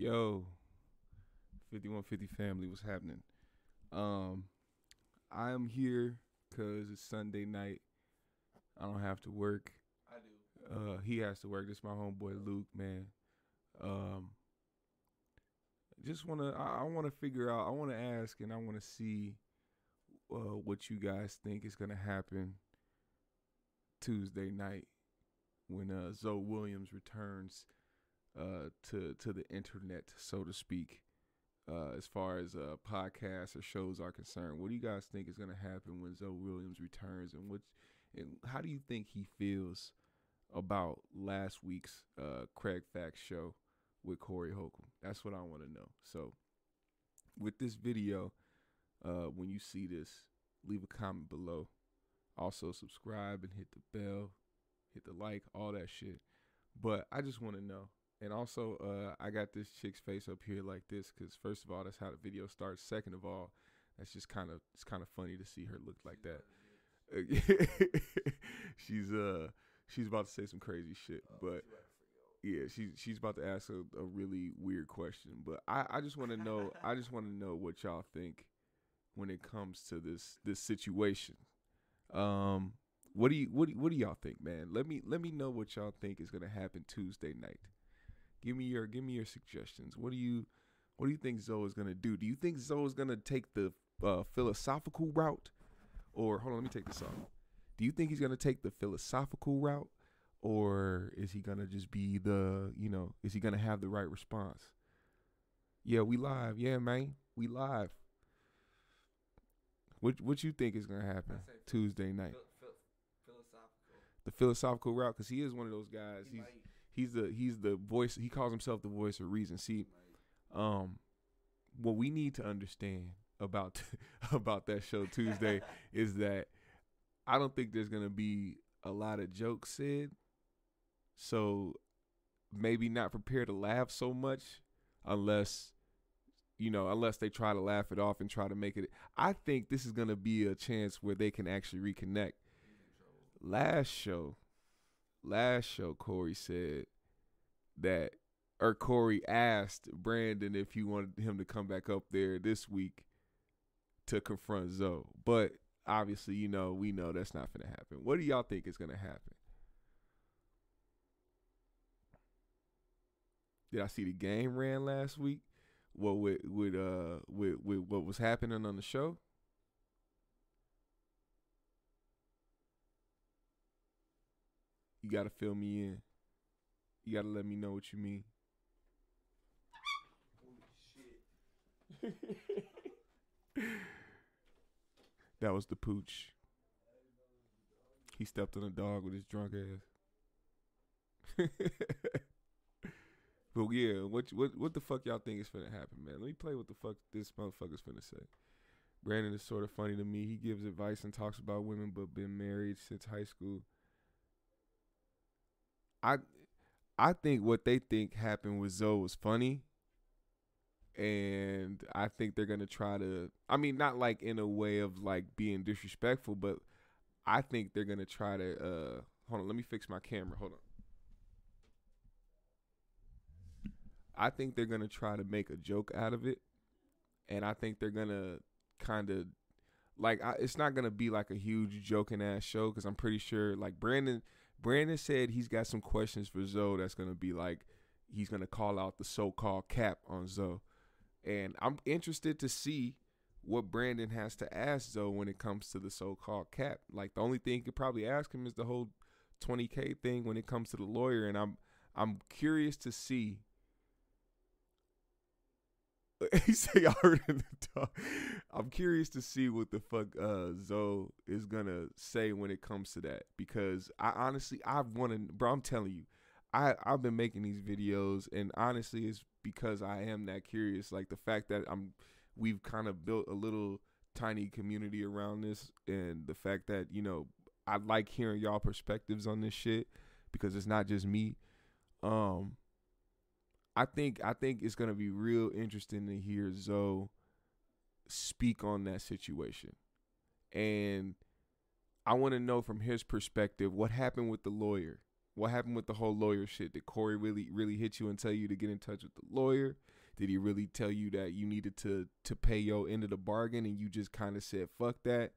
Yo, 5150 family, what's happening? Um, I am here because it's Sunday night. I don't have to work. I do. Uh, he has to work. This is my homeboy Luke, man. Um, just wanna, I, I wanna figure out. I wanna ask, and I wanna see uh, what you guys think is gonna happen Tuesday night when uh, Zo Williams returns uh, to to the internet, so to speak. Uh, as far as uh, podcasts or shows are concerned, what do you guys think is going to happen when Zo Williams returns, and what, and how do you think he feels about last week's uh, Kraig Facts show with Corey Holcomb? That's what I want to know. So, with this video, uh, when you see this, leave a comment below. Also, subscribe and hit the bell, hit the like, all that shit. But I just want to know. And also, uh, I got this chick's face up here like this because first of all, that's how the video starts. Second of all, that's just kind of it's kind of funny to see her look like that. she's uh she's about to say some crazy shit, but yeah, she's she's about to ask a, a really weird question. But I I just want to know I just want to know what y'all think when it comes to this this situation. Um, what do you what do, what do y'all think, man? Let me let me know what y'all think is gonna happen Tuesday night. Give me your give me your suggestions. What do you what do you think Zo is gonna do? Do you think Zo is gonna take the uh, philosophical route, or hold on, let me take this off. Do you think he's gonna take the philosophical route, or is he gonna just be the you know is he gonna have the right response? Yeah, we live. Yeah, man, we live. What what you think is gonna happen Tuesday night? Phil, phil, philosophical. The philosophical route, because he is one of those guys. He He's might, he's the he's the voice. He calls himself the voice of reason. See, um, what we need to understand about about that show Tuesday is that I don't think there's gonna be a lot of jokes said. So maybe not prepare to laugh so much unless you know unless they try to laugh it off and try to make it i think this is going to be a chance where they can actually reconnect He's in trouble. last show, last show, Corey said that, or Corey asked Brandon if he wanted him to come back up there this week to confront Zo. But obviously, you know, we know that's not going to happen. What do y'all think is going to happen? Did I see the game ran last week? What with with uh with with what was happening on the show? You gotta fill me in. You gotta let me know what you mean. Holy shit. That was the pooch. He stepped on a dog with his drunk ass. but yeah, what what what the fuck y'all think is finna happen, man? Let me play what the fuck this motherfucker's finna say. Brandon is sort of funny to me. He gives advice and talks about women, but been married since high school. I I think what they think happened with Zo was funny. And I think they're gonna try to I mean not like in a way of like being disrespectful, but I think they're gonna try to uh hold on, let me fix my camera. Hold on. I think they're gonna try to make a joke out of it. And I think they're gonna kind of like I, it's not gonna be like a huge joking ass show because I'm pretty sure like Brandon Brandon said he's got some questions for Zo that's gonna be like he's gonna call out the so-called cap on Zo, and I'm interested to see what Brandon has to ask Zo when it comes to the so-called cap. Like the only thing you could probably ask him is the whole 20k thing when it comes to the lawyer, and I'm I'm curious to see. he said y'all heard in the talk. I'm curious to see what the fuck uh Zo is gonna say when it comes to that because I honestly I want to bro I'm telling you I I've been making these videos and honestly it's because I am that curious like the fact that I'm we've kind of built a little tiny community around this and the fact that you know I like hearing y'all perspectives on this shit because it's not just me um I think I think it's gonna be real interesting to hear Zo speak on that situation. And I want to know from his perspective what happened with the lawyer. What happened with the whole lawyer shit? Did Corey really really hit you and tell you to get in touch with the lawyer? Did he really tell you that you needed to to pay your end of the bargain and you just kind of said fuck that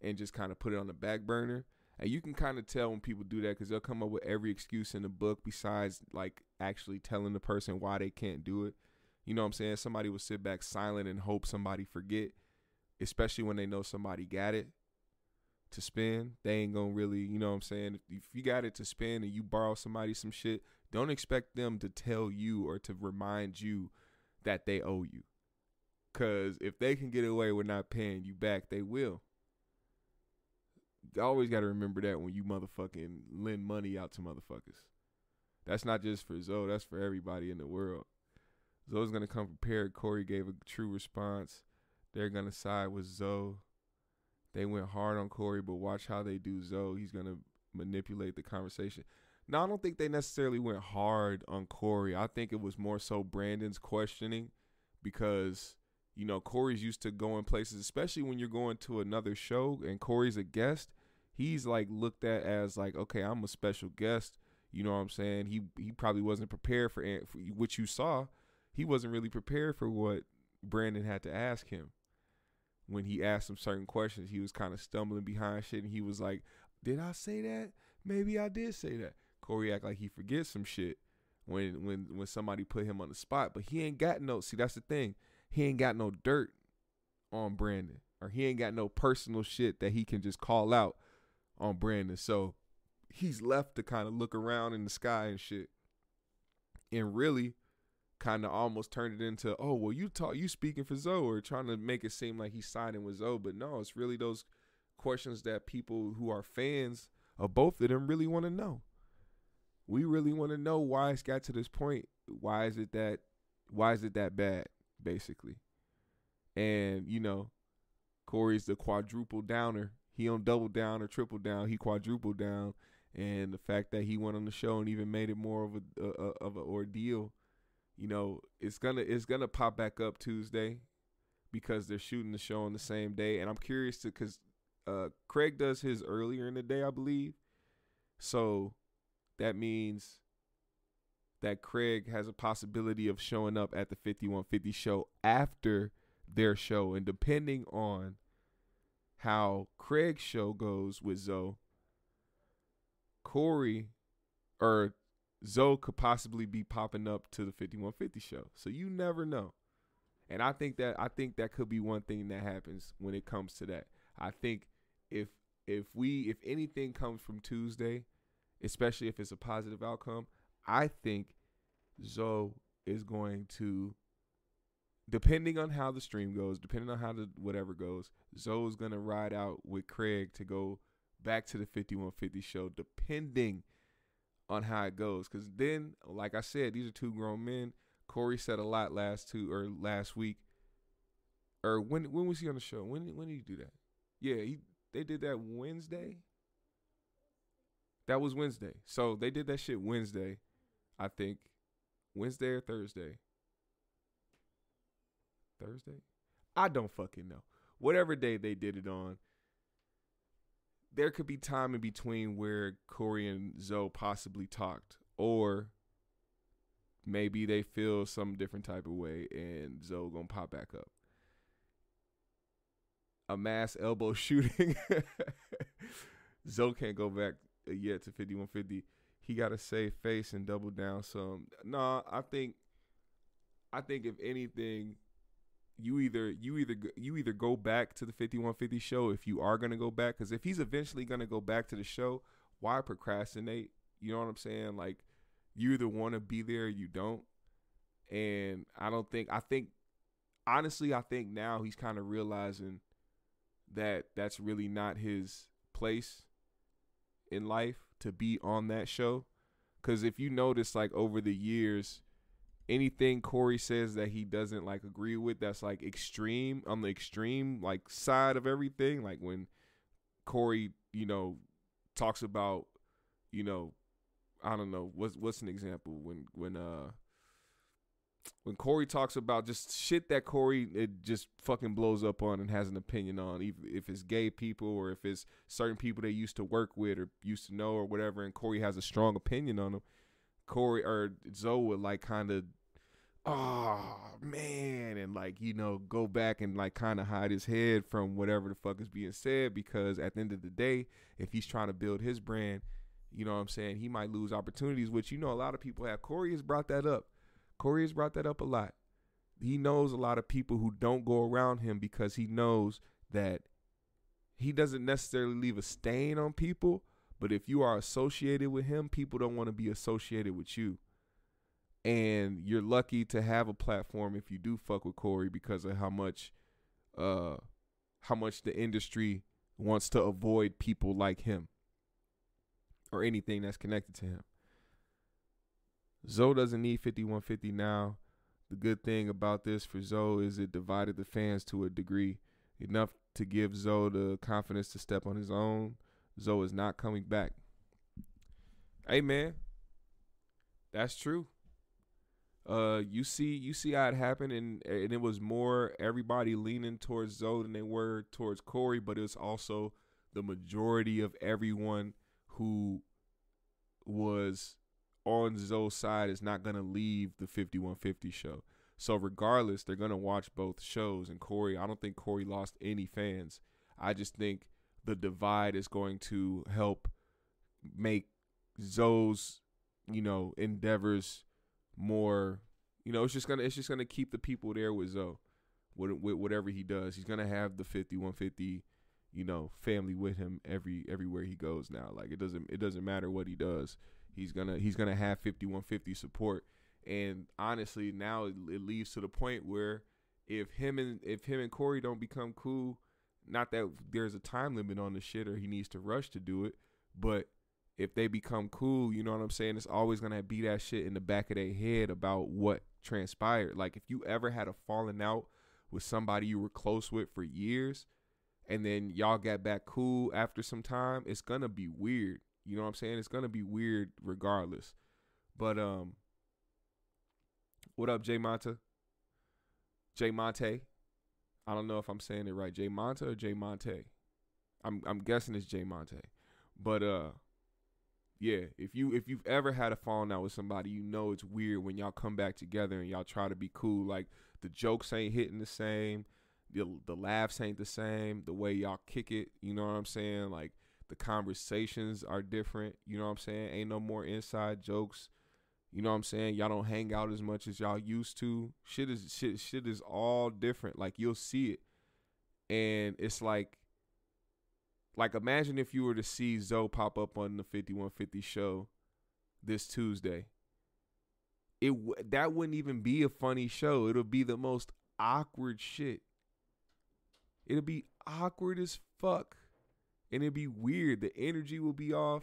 and just kind of put it on the back burner? And you can kind of tell when people do that because they'll come up with every excuse in the book besides like actually telling the person why they can't do it. You know what I'm saying? Somebody will sit back silent and hope somebody forget, especially when they know somebody got it to spend. They ain't gonna really, you know what I'm saying? If, you got it to spend and you borrow somebody some shit, don't expect them to tell you or to remind you that they owe you. Cause if they can get away with not paying you back, they will. Always got to remember that when you motherfucking lend money out to motherfuckers. That's not just for Zo, that's for everybody in the world. Zo's gonna come prepared. Corey gave a true response. They're gonna side with Zo. They went hard on Corey, but watch how they do Zo. He's gonna manipulate the conversation. Now I don't think they necessarily went hard on Corey. I think it was more so Brandon's questioning because you know Corey's used to going places, especially when you're going to another show and Corey's a guest. He's like looked at as like, okay, I'm a special guest. You know what I'm saying? He he probably wasn't prepared for, for what you saw he wasn't really prepared for what Brandon had to ask him. When he asked him certain questions, he was kind of stumbling behind shit, and he was like, "Did I say that? Maybe I did say that." Corey act like he forgets some shit when when when somebody put him on the spot, but he ain't got no. See, that's the thing. He ain't got no dirt on Brandon, or he ain't got no personal shit that he can just call out on Brandon. So he's left to kind of look around in the sky and shit. And really, kind of almost turned it into, oh, well, you talk, you speaking for Zo, or trying to make it seem like he's siding with Zo. But no, it's really those questions that people who are fans of both of them really want to know. We really want to know why it's got to this point. Why is it that? Why is it that bad? Basically, and you know, Corey's the quadruple downer. He don't double down or triple down. He quadruple down, and the fact that he went on the show and even made it more of a, a, a of an ordeal you know, it's gonna it's gonna pop back up Tuesday because they're shooting the show on the same day, and I'm curious to because uh, Kraig does his earlier in the day, I believe. So that means that Kraig has a possibility of showing up at the 5150 show after their show, and depending on how Kraig's show goes with Zo, Corey or Zo could possibly be popping up to the 5150 show. So you never know. And I think that I think that could be one thing that happens when it comes to that. I think if if we if anything comes from Tuesday, especially if it's a positive outcome, I think Zo is going to depending on how the stream goes, depending on how the whatever goes, Zo's gonna ride out with Kraig to go back to the 5150 show, depending on how it goes. Because then, like I said, these are two grown men. Corey said a lot last two or last week. Or when when was he on the show? When when did he do that? Yeah, he they did that Wednesday. That was Wednesday. So they did that shit Wednesday, I think. Wednesday or Thursday. Thursday? I don't fucking know. Whatever day they did it on, there could be time in between where Corey and Zo possibly talked, or maybe they feel some different type of way and Zo gonna pop back up. A mass elbow shooting. Zo can't go back yet to 5150. He got to save face and double down some. No, nah, I think I think if anything, you either you either you either go back to the 5150 show if you are going to go back cuz if he's eventually going to go back to the show why procrastinate? You know what i'm saying? Like you either want to be there or you don't. And i don't think i think honestly i think now he's kind of realizing that that's really not his place in life to be on that show. Cuz if you notice like over the years anything Corey says that he doesn't like agree with that's like extreme on the extreme like side of everything like when Corey you know talks about you know I don't know what's what's an example? When when uh when Corey talks about just shit that Corey it just fucking blows up on and has an opinion on, even if it's gay people or if it's certain people they used to work with or used to know or whatever, and Corey has a strong opinion on them, Corey or Zo would like kind of, oh man, and like you know go back and like kind of hide his head from whatever the fuck is being said because at the end of the day, if he's trying to build his brand, you know what I'm saying, he might lose opportunities, which you know a lot of people have. Corey has brought that up. Corey has brought that up a lot. He knows a lot of people who don't go around him because he knows that he doesn't necessarily leave a stain on people, but if you are associated with him, people don't want to be associated with you. And you're lucky to have a platform if you do fuck with Corey because of how much uh how much the industry wants to avoid people like him or anything that's connected to him. Zo doesn't need 5150 now. The good thing about this for Zo is it divided the fans to a degree, enough to give Zo the confidence to step on his own. Zo is not coming back. Hey man, that's true. Uh, you see, you see how it happened, and and it was more everybody leaning towards Zo than they were towards Corey, but it was also the majority of everyone who was on Zo's side is not gonna leave the 5150 show. So regardless, they're gonna watch both shows. And Corey, I don't think Corey lost any fans. I just think the divide is going to help make Zo's, you know, endeavors more. You know, it's just gonna it's just gonna keep the people there with Zo, with, with whatever he does. He's gonna have the 5150 you know family with him every everywhere he goes now like it doesn't it doesn't matter what he does he's gonna he's gonna have 5150 support and honestly now it, it leads to the point where if him and if him and corey don't become cool not that there's a time limit on the shit or he needs to rush to do it but if they become cool you know what i'm saying it's always gonna be that shit in the back of their head about what transpired like if you ever had a falling out with somebody you were close with for years and then y'all got back cool after some time, it's gonna be weird. You know what I'm saying? It's gonna be weird regardless. But um what up, Jay Monta? Jay Monte. I don't know if I'm saying it right. Jay Monta or Jay Monte. I'm I'm guessing it's Jay Monte. But uh yeah, if you if you've ever had a falling out with somebody, you know it's weird when y'all come back together and y'all try to be cool. Like the jokes ain't hitting the same the the laughs ain't the same. The way y'all kick it, you know what I'm saying? Like the conversations are different. You know what I'm saying? Ain't no more inside jokes. You know what I'm saying? Y'all don't hang out as much as y'all used to. Shit is shit shit is all different. Like you'll see it. And it's like like imagine if you were to see Zo pop up on the 5150 show this Tuesday. It that wouldn't even be a funny show. It'll be the most awkward shit. It'll be awkward as fuck. And it'd be weird. The energy will be off.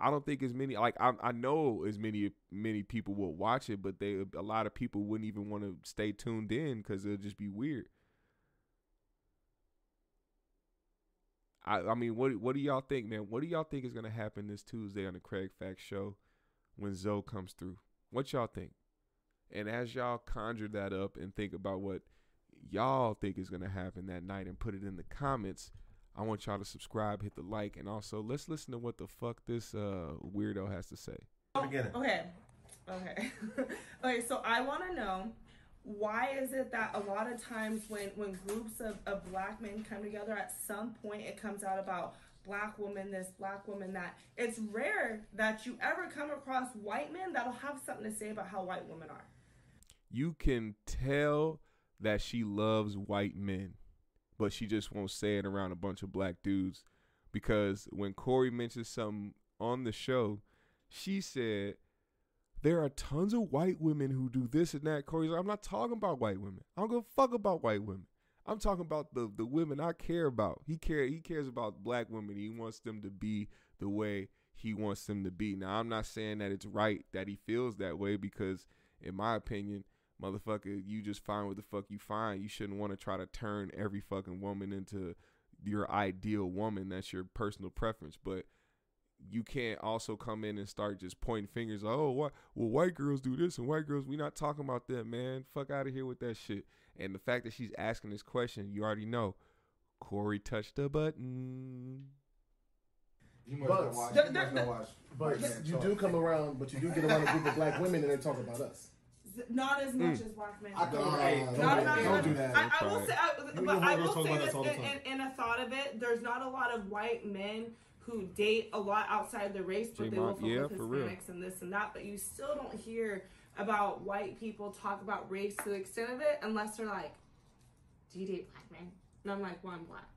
I don't think as many like I I know as many many people will watch it, but they a lot of people wouldn't even want to stay tuned in because it'll just be weird. I I mean, what what do y'all think, man? What do y'all think is gonna happen this Tuesday on the Kraig Facts show when Zo comes through? What y'all think? And as y'all conjure that up and think about what y'all think is gonna happen that night and put it in the comments. I want y'all to subscribe, hit the like, and also let's listen to what the fuck this uh, weirdo has to say. Oh, okay, okay, okay. So I want to know why is it that a lot of times when when groups of, of black men come together, at some point it comes out about black woman this, black woman that. It's rare that you ever come across white men that'll have something to say about how white women are. You can tell that she loves white men, but she just won't say it around a bunch of black dudes. Because when Corey mentioned something on the show, she said, There are tons of white women who do this and that. Corey's like, I'm not talking about white women. I don't give a fuck about white women. I'm talking about the, the women I care about. He care he cares about black women. He wants them to be the way he wants them to be. Now I'm not saying that it's right that he feels that way because in my opinion, motherfucker, you just find what the fuck you find. You shouldn't want to try to turn every fucking woman into your ideal woman. That's your personal preference. But you can't also come in and start just pointing fingers. Oh, what? Well, white girls do this and white girls. We not talking about that, man. Fuck out of here with that shit. And the fact that she's asking this question, you already know. Corey touched the button. You must But- not watch. You must not watch. But you do come around, but you do get around a group of black women and they talk about us. Not as much mm. as black men. I do. thought, Nah, hey, don't don't, do Not, that. don't not- do that. I, I will say, I, You but know I will say about this us all the in, in, in a thought of it. There's not a lot of white men who date a lot outside of the race, but they will J-Mon- fuck yeah, with. Hispanics and this and that. But you still don't hear about white people talk about race to the extent of it unless they're like, "Do you date black men?" And I'm like, "Well, I'm black."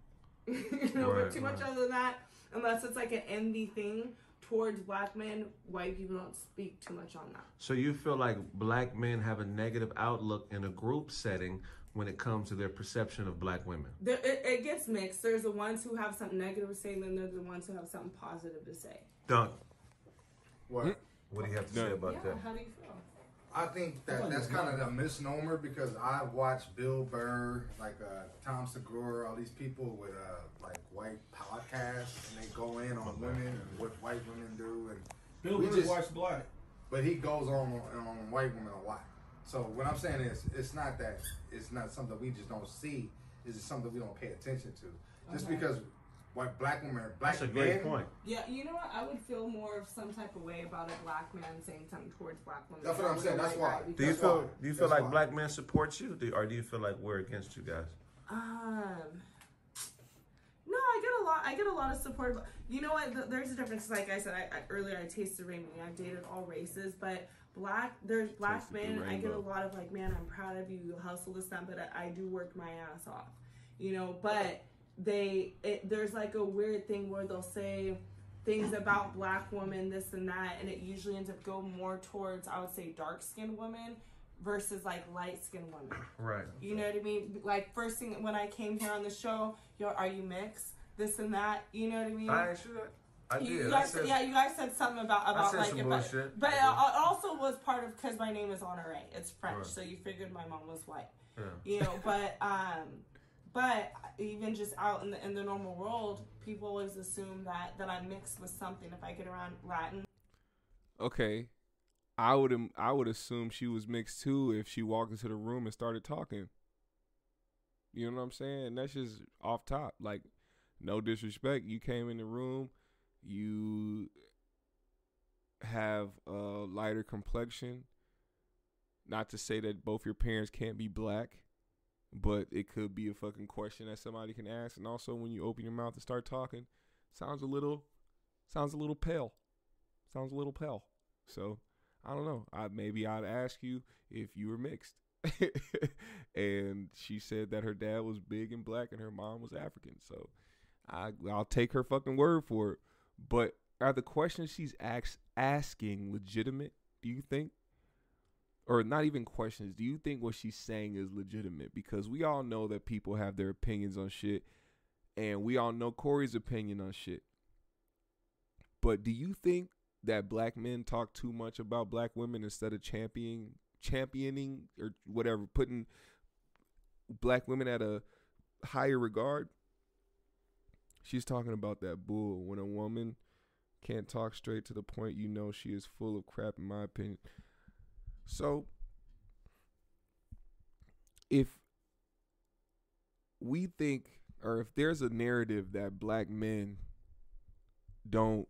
you know, Right, but too much other than that, unless it's like an envy thing towards black men, white people don't speak too much on that. So you feel like black men have a negative outlook in a group setting when it comes to their perception of black women? There, it, it gets mixed. There's the ones who have something negative to say, and then there's the ones who have something positive to say. Dunk. What? What do you have to No. say about yeah, that? how do you feel? I think that that's kind of a misnomer because I watch Bill Burr, like uh, Tom Segura, all these people with uh, like white podcasts, and they go in on women and what white women do, and Bill Burr just- watched Black. but he goes on on white women a lot. So what I'm saying is, it's not that it's not something we just don't see. It's just something we don't pay attention to. Just Okay. because white black women, black That's a great men, point. Yeah, you know what? I would feel more of some type of way about a black man saying something towards black women. That's what I'm saying. That's why. Do you That's feel why. do you feel That's like why. black men support you, do, or do you feel like we're against you guys? Um. No, I get a lot. I get a lot of support. But you know what? Th- There's a difference. Like I said, I, I, earlier, I tasted rainbow. I've dated all races, but black. There's black Tasted the men. I get a rainbow. lot of like, man, I'm proud of you. You hustle this time, but I, I do work my ass off. You know, but they it, there's like a weird thing where they'll say things about black women, this and that, and it usually ends up going more towards I would say dark skinned women versus like light skinned women. Right. You know what I mean? Like first thing when I came here on the show, yo, are you mixed? This and that. You know what I mean? I asked you that. I did. you guys, said, yeah, you guys said something about about like some it, bullshit. but but I it also was part of because my name is Honore. It's French, Right. so you figured my mom was white. Yeah. You know, but um, but even just out in the in the normal world, people always assume that that I'm mixed with something if I get around Latin. Okay, I would I would assume she was mixed too if she walked into the room and started talking. You know what I'm saying? That's just off top. Like, no disrespect. You came in the room, you have a lighter complexion. Not to say that both your parents can't be black, but it could be a fucking question that somebody can ask. And also, when you open your mouth and start talking, sounds a little, sounds a little pale. Sounds a little pale. So I don't know. I maybe I'd ask you if you were mixed. and she said that her dad was big and black and her mom was African. So I I'll take her fucking word for it. But are the questions she's asking legitimate? Do you think? Or not even questions. Do you think what she's saying is legitimate? Because we all know that people have their opinions on shit, and we all know Corey's opinion on shit. But do you think that black men talk too much about black women instead of championing championing or whatever, putting black women at a higher regard? She's talking about that bull when a woman can't talk straight to the point you know she is full of crap in my opinion. So if we think or if there's a narrative that black men don't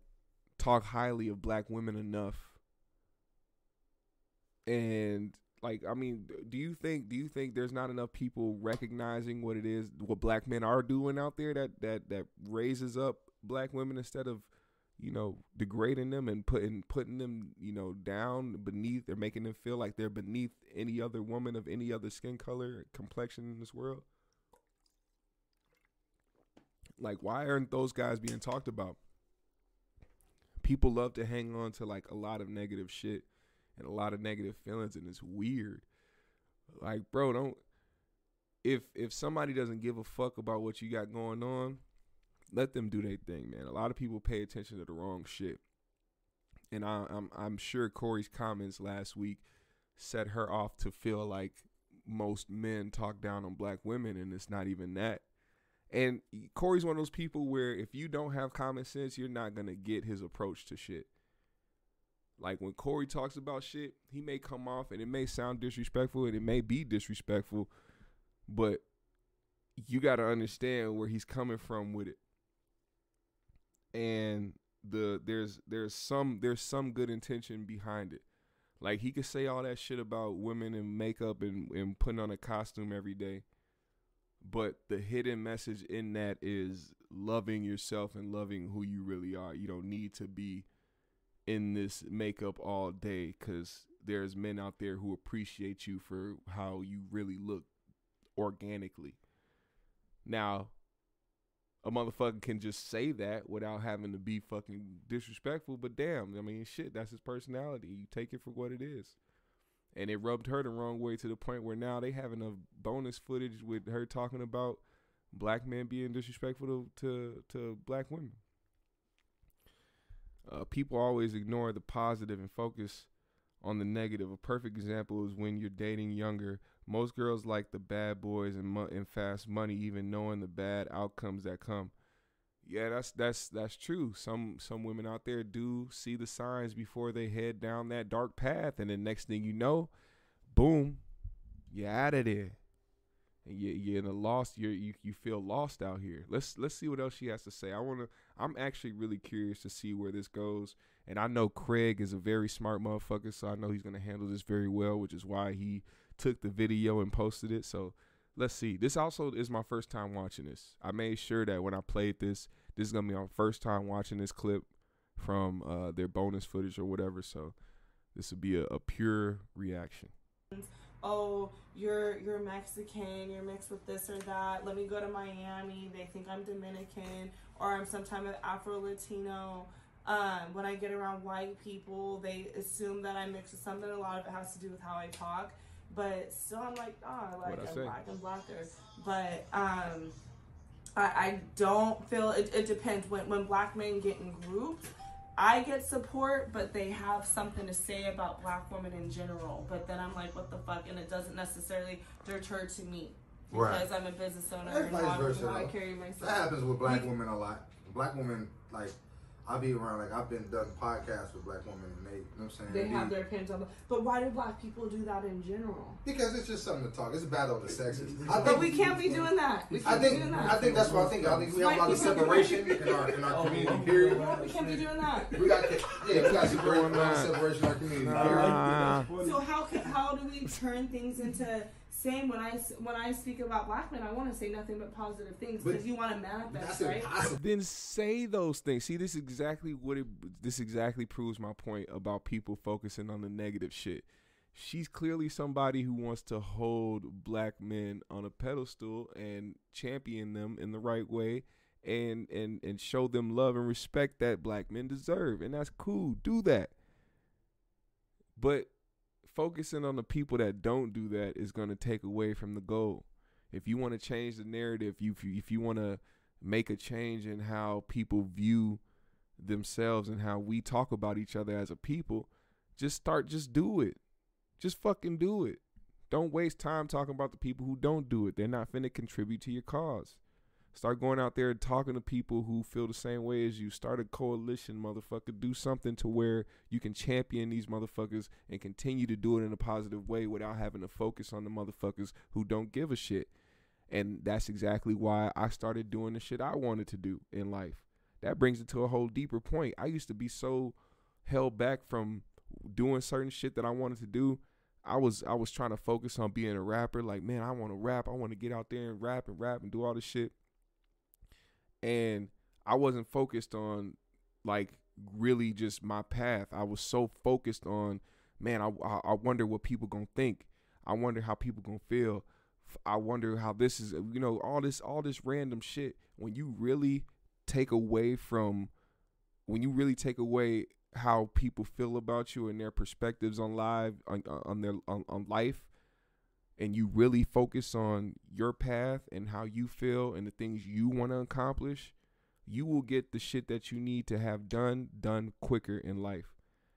talk highly of black women enough and like i mean do you think do you think there's not enough people recognizing what it is what black men are doing out there that that that raises up black women instead of you know degrading them and putting putting them you know down beneath or making them feel like they're beneath any other woman of any other skin color complexion in this world? Like why aren't those guys being talked about? People love to hang on to like a lot of negative shit and a lot of negative feelings and it's weird. Like bro don't if if somebody doesn't give a fuck about what you got going on let them do their thing man a lot of people pay attention to the wrong shit and I, i'm i'm sure corey's comments last week set her off to feel like most men talk down on black women and it's not even that And Corey's one of those people where if you don't have common sense, you're not gonna get his approach to shit. Like when Corey talks about shit, he may come off and it may sound disrespectful and it may be disrespectful, but you got to understand where he's coming from with it. And the there's there's some there's some good intention behind it. Like he could say all that shit about women and makeup and, and putting on a costume every day. But the hidden message in that is loving yourself and loving who you really are. You don't need to be in this makeup all day because there's men out there who appreciate you for how you really look organically. Now, a motherfucker can just say that without having to be fucking disrespectful, but damn, I mean, shit, that's his personality. You take it for what it is. And it rubbed her the wrong way to the point where now they having a bonus footage with her talking about black men being disrespectful to to, to black women. Uh, people always ignore the positive and focus on the negative. A perfect example is when you're dating younger. Most girls like the bad boys and, mo- and fast money, even knowing the bad outcomes that come. Yeah, that's that's that's true. Some some women out there do see the signs before they head down that dark path, and the next thing you know, boom, you're out of there, and you, you're in a lost. You you you feel lost out here. Let's let's see what else she has to say. I wanna. I'm actually really curious to see where this goes, and I know Kraig is a very smart motherfucker, so I know he's gonna handle this very well, which is why he took the video and posted it. So let's see. This also is my first time watching this. I made sure that when I played this, this is gonna be my first time watching this clip from uh, their bonus footage or whatever. So this would be a, a pure reaction. oh, you're you're Mexican, you're mixed with this or that. Let me go to Miami. They think I'm Dominican or I'm some type of Afro Latino. Um, when I get around white people, they assume that I'm mixed with something. A lot of it has to do with how I talk. But still, I'm like, ah, like What'd I I'm say? black and blacker. But um, I, I don't feel it, it depends when when black men get in groups. I get support, but they have something to say about black women in general. But then I'm like, what the fuck? And it doesn't necessarily deter to me Right. because I'm a business owner That's and vice how, how I carry myself. That happens with black women a lot. Black women, like, I'll be around, like, I've been done podcasts with black women, and they, you know what I'm saying? They be- have their opinions on, but why do black people do that in general? Because it's just something to talk. It's a battle of the sexes. I But think, we can't be doing that. We I can't be think, doing I think that's what I think. I think we have a lot of separation in our in our oh, community. Oh, period. Yeah, we can't be doing that. We got, yeah, we got separation, a separation in our community. Period. Nah. So how can, how do we turn things into same when I s- when I speak about black men? I want to say nothing but positive things But because you want to That's manifest, right? impossible. then say those things. See, this is exactly what it. This exactly proves my point about people focusing on the negative shit. She's clearly somebody who wants to hold black men on a pedestal and champion them in the right way, and and and show them love and respect that black men deserve, and that's cool. Do that, but focusing on the people that don't do that is going to take away from the goal. If you want to change the narrative, you if you, if you want to make a change in how people view themselves and how we talk about each other as a people, just start just do it. Just fucking do it. Don't waste time talking about the people who don't do it. They're not finna contribute to your cause. Start going out there and talking to people who feel the same way as you. Start a coalition, motherfucker. Do something to where you can champion these motherfuckers and continue to do it in a positive way without having to focus on the motherfuckers who don't give a shit. And that's exactly why I started doing the shit I wanted to do in life. That brings it to a whole deeper point. I used to be so held back from doing certain shit that I wanted to do. I was I was trying to focus on being a rapper. Like, man, I want to rap. I want to get out there and rap and rap and do all this shit. And I wasn't focused on like really just my path. I was so focused on, man, I I, wonder what people gonna think. I wonder how people gonna feel. I wonder how this is. You know, all this all this random shit. When you really take away from, when you really take away how people feel about you and their perspectives on live on on their on, on life and you really focus on your path and how you feel and the things you want to accomplish you will get the shit that you need to have done done quicker in life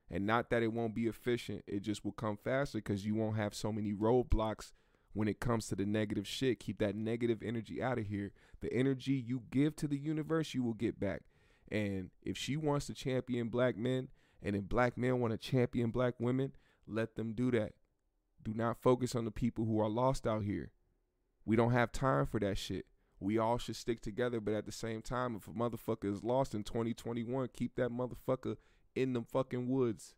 and not that it won't be efficient it just will come faster because you won't have so many roadblocks when it comes to the negative shit. Keep that negative energy out of here. The energy you give to the universe, you will get back. And if she wants to champion black men, and if black men want to champion black women, let them do that. Do not focus on the people who are lost out here. We don't have time for that shit. We all should stick together, but at the same time, if a motherfucker is lost in 2021, keep that motherfucker in them fucking woods.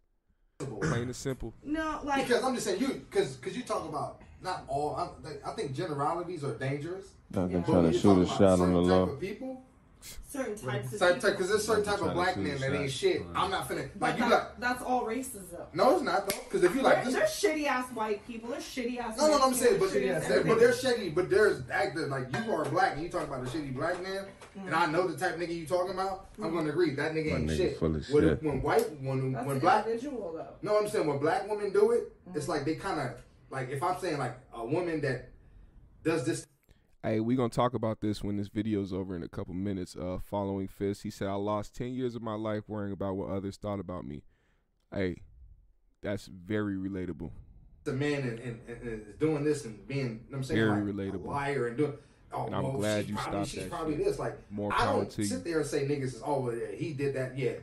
Plain and simple. No, like Because I'm just saying you, because because you talk about not all. I, I think generalities are dangerous. Duncan Yeah. trying to shoot a shot on the type low. people. Certain types of Because there's certain type of black men that ain't shot. shit. I'm not finna But like you that- like. that's all racism. No, it's not though. Because if you like There- this, there's shitty ass white people. There's shitty ass. No, no, no, I'm saying, but, shitty ass there- but everything. there's shitty, but there's actors like you are black and you talk about a shitty black man, and I know the type of nigga you talking about. I'm gonna agree that nigga ain't shit. full of when, shit. when white, when That's when an black, individual though. no, I'm saying when black women do it, it's mm-hmm. like they kind of like if I'm saying like a woman that does this. Hey, we're gonna talk about this when this video's over in a couple minutes. Uh, following Fist, he said, "I lost ten years of my life worrying about what others thought about me." Hey, that's very relatable. The man and, and, and, and is doing this and being, you know I'm saying, Very like, relatable. a liar and doing. Oh, And I'm well, glad you probably, stopped She's that probably shit. this. Like More I don't sit there and say niggas is oh yeah, he did that. Yeah,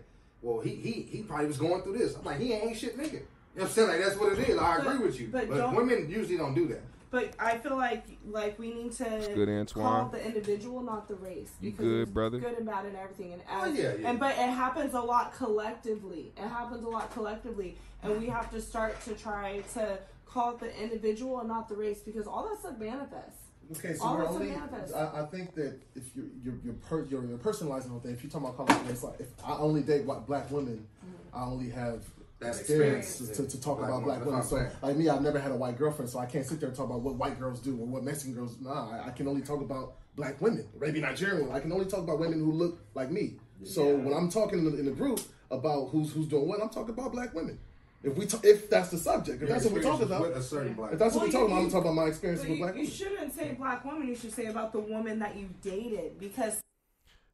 well he he he probably was going through this. I'm like he ain't shit nigga. You know what I'm saying? Like that's what it is. I But- agree with you. but But, women usually don't do that. But I feel like like we need to good, call the individual, not the race. You because good, brother? Good and bad and everything. And Oh, yeah, yeah. and but it happens a lot collectively. It happens a lot collectively, and we have to start to try to call it the individual and not the race because all that stuff manifests. Okay, so All we're only. I, I think that if you're you're you're, per, you're, you're personalizing the whole thing. If you're talking about color, it's like if I only date white, black women, mm-hmm. I only have That experience, experience, to, to talk Black about black women. So what like me, I've never had a white girlfriend, so I can't sit there and talk about what white girls do or what Mexican girls. Nah, I, I can only talk about black women, maybe Nigerian women. I can only talk about women who look like me. So when I'm talking in the, in the group about who's who's doing what, I'm talking about black women. If we ta- if that's the subject, if that's what we're talking about, a certain black. if that's what Well, we're talking about, I'm you- talking about my experience But with you, black you women. shouldn't say black woman. You should say about the woman that you dated because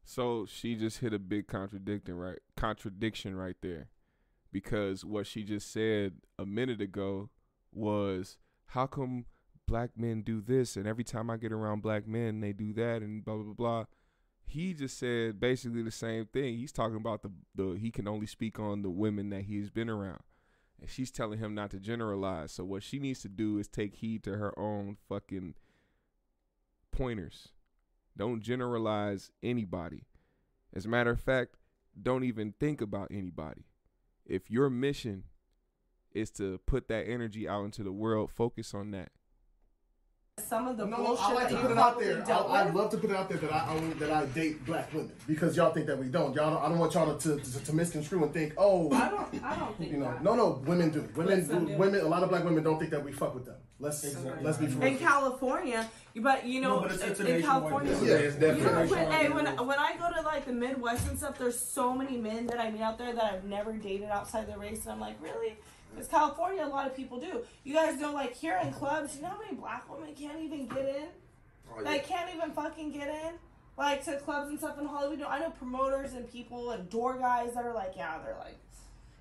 So she just hit a big contradiction right contradiction right there. Because what she just said a minute ago was how come black men do this and every time I get around black men they do that and blah blah blah. He just said basically the same thing. He's talking about the the he can only speak on the women that he's been around. And she's telling him not to generalize. So what she needs to do is take heed to her own fucking pointers. Don't generalize anybody. As a matter of fact, don't even think about anybody. If your mission is to put that energy out into the world, focus on that. Some of the No, bullshit I like that to you put it out there. I, I'd love to put it out there that I only that I date black women because y'all think that we don't. Y'all, don't, I don't want y'all to, to, to misconstrue and think, oh, I don't. I don't think you know, that. no, no, women do. Women, Yes, do. women. A lot of black women don't think that we fuck with them. Let's let's be for in real. California, but you know, No, but it's- it's in California, thing. Yeah, it's you know, when, hey, when when I go to like the Midwest and stuff, there's so many men that I meet out there that I've never dated outside the race, and I'm like, really? Because California, a lot of people do. You guys know, like here in clubs, you know how many black women can't even get in? Oh, yeah. Like can't even fucking get in. Like to clubs and stuff in Hollywood. You know, I know promoters and people and door guys that are like, yeah, they're like,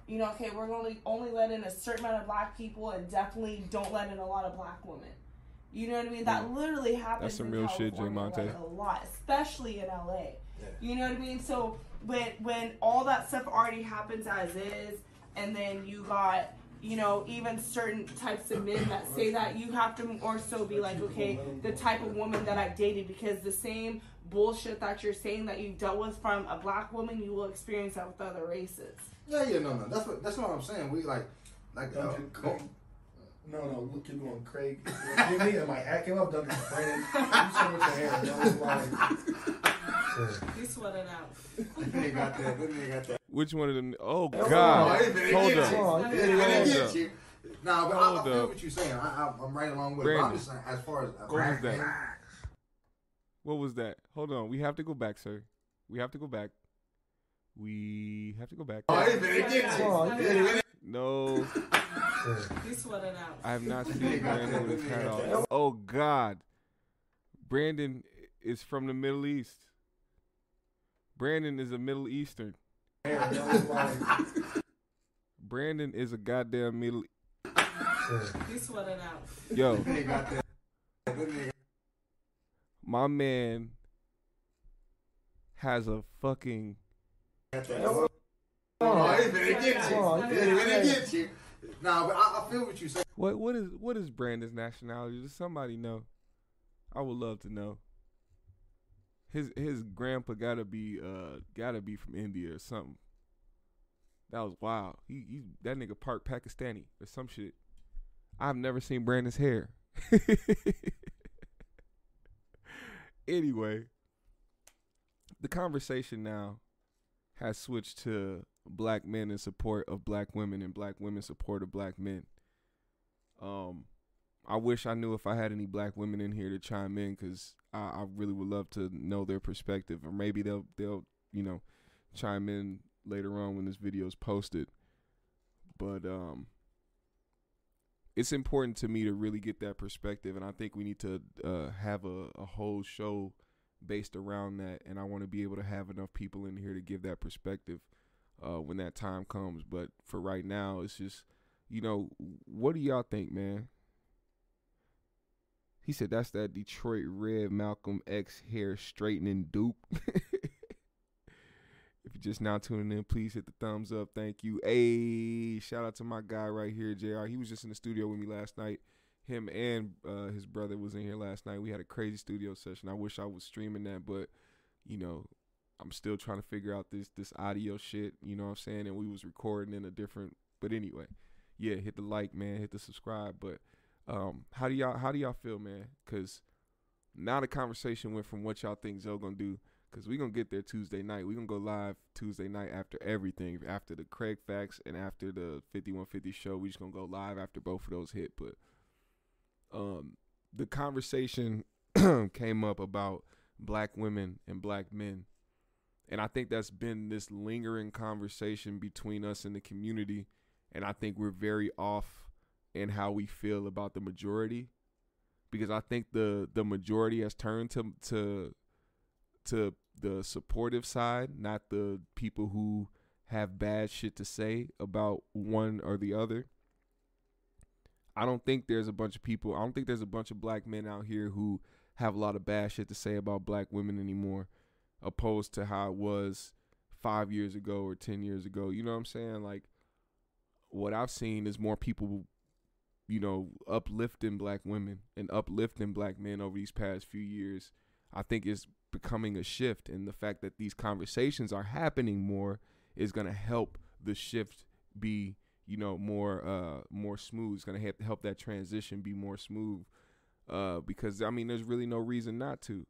you know, okay, we're only only let in a certain amount of black people and definitely don't let in a lot of black women. You know what I mean? That mm. literally happens. That's some real shit, Jay Monte. Like, a lot, especially in LA. Yeah. You know what I mean? So when when all that stuff already happens as is, and then you got you know even certain types of men that say that you have to more so be like okay the type of woman that I dated because the same bullshit that you're saying that you dealt with from a black woman you will experience that with other races. Yeah, yeah, no, no. That's what that's what I'm saying. We like, like, uh, Duncan, Kraig. No, no, look, keep going. Kraig. When me and my hat came up, Duncan, Brandon, you said with your hair. That was like, You sweating out. That got that. That got that. Which one of them? Oh God! wait Hold up. you. Wait a yeah. minute, Hold up. Nah, but I, Hold I feel up. what you're saying. I, I, I'm right along with it. But I'm just saying, as far as What was that? What was that? Hold on. We have to go back, sir. We have to go back. We have to go back. Wait a minute, get you. Oh, Wait a minute. No, You sweating out. I have not seen Brandon with his hat off. Oh God, Brandon is from the Middle East. Brandon is a Middle Eastern. Hair. That was like, Brandon is a goddamn Middle. You sweating out. Yo, That nigga got that. My man has a fucking Oh, he finna get you. Oh, He yeah. finna get you. Nah, but I, I feel what you say. what what is what is Brandon's nationality? Does somebody know? I would love to know. His his grandpa gotta be uh gotta be from India or something. That was wild. He, he that nigga part Pakistani or some shit. I've never seen Brandon's hair. anyway, the conversation now has switched to black men in support of black women and black women support of black men. Um, I wish I knew if I had any black women in here to chime in because I, I really would love to know their perspective, or maybe they'll they'll you know chime in later on when this video is posted. But um, it's important to me to really get that perspective, and I think we need to uh, have a, a whole show based around that. And I want to be able to have enough people in here to give that perspective uh, when that time comes. But for right now, it's just, you know, what do y'all think, man? He said that's that Detroit Red Malcolm X hair straightening dupe. if you're just now tuning in, please hit the thumbs up. Thank you. Hey, shout out to my guy right here, JR. He was just in the studio with me last night. Him and uh, his brother was in here last night. We had a crazy studio session. I wish I was streaming that, but you know, I'm still trying to figure out this this audio shit. You know what I'm saying? And we was recording in a different. But anyway, yeah, hit the like, man. Hit the subscribe. But um, how do y'all how do y'all feel, man? Because now the conversation went from what y'all think Zo gonna do. Cause we gonna get there Tuesday night. We gonna go live Tuesday night after everything, after the Kraig Facts and after the 5150 show. We just gonna go live after both of those hit. But um, the conversation came up about black women and black men, and I think that's been this lingering conversation between us and the community. And I think we're very off in how we feel about the majority, because I think the the majority has turned to to to the supportive side, not the people who have bad shit to say about one or the other. I don't think there's a bunch of people, I don't think there's a bunch of black men out here who have a lot of bad shit to say about black women anymore, opposed to how it was five years ago or 10 years ago. You know what I'm saying? Like, what I've seen is more people, you know, uplifting black women and uplifting black men over these past few years. I think is becoming a shift, and the fact that these conversations are happening more is going to help the shift be, you know, more uh more smooth. It's going to help that transition be more smooth. Uh, because I mean, there's really no reason not to.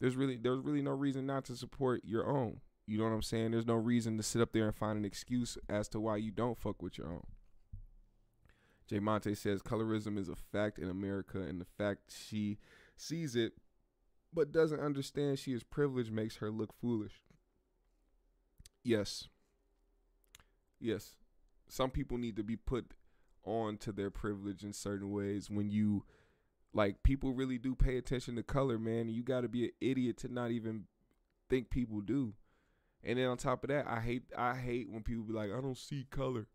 There's really there's really no reason not to support your own. You know what I'm saying? There's no reason to sit up there and find an excuse as to why you don't fuck with your own. Jay Monte says colorism is a fact in America, and the fact she sees it but doesn't understand she is privileged makes her look foolish. Yes. Yes. Some people need to be put on to their privilege in certain ways when you like people really do pay attention to color, man. You got to be an idiot to not even think people do. And then on top of that, I hate I hate when people be like, "I don't see color."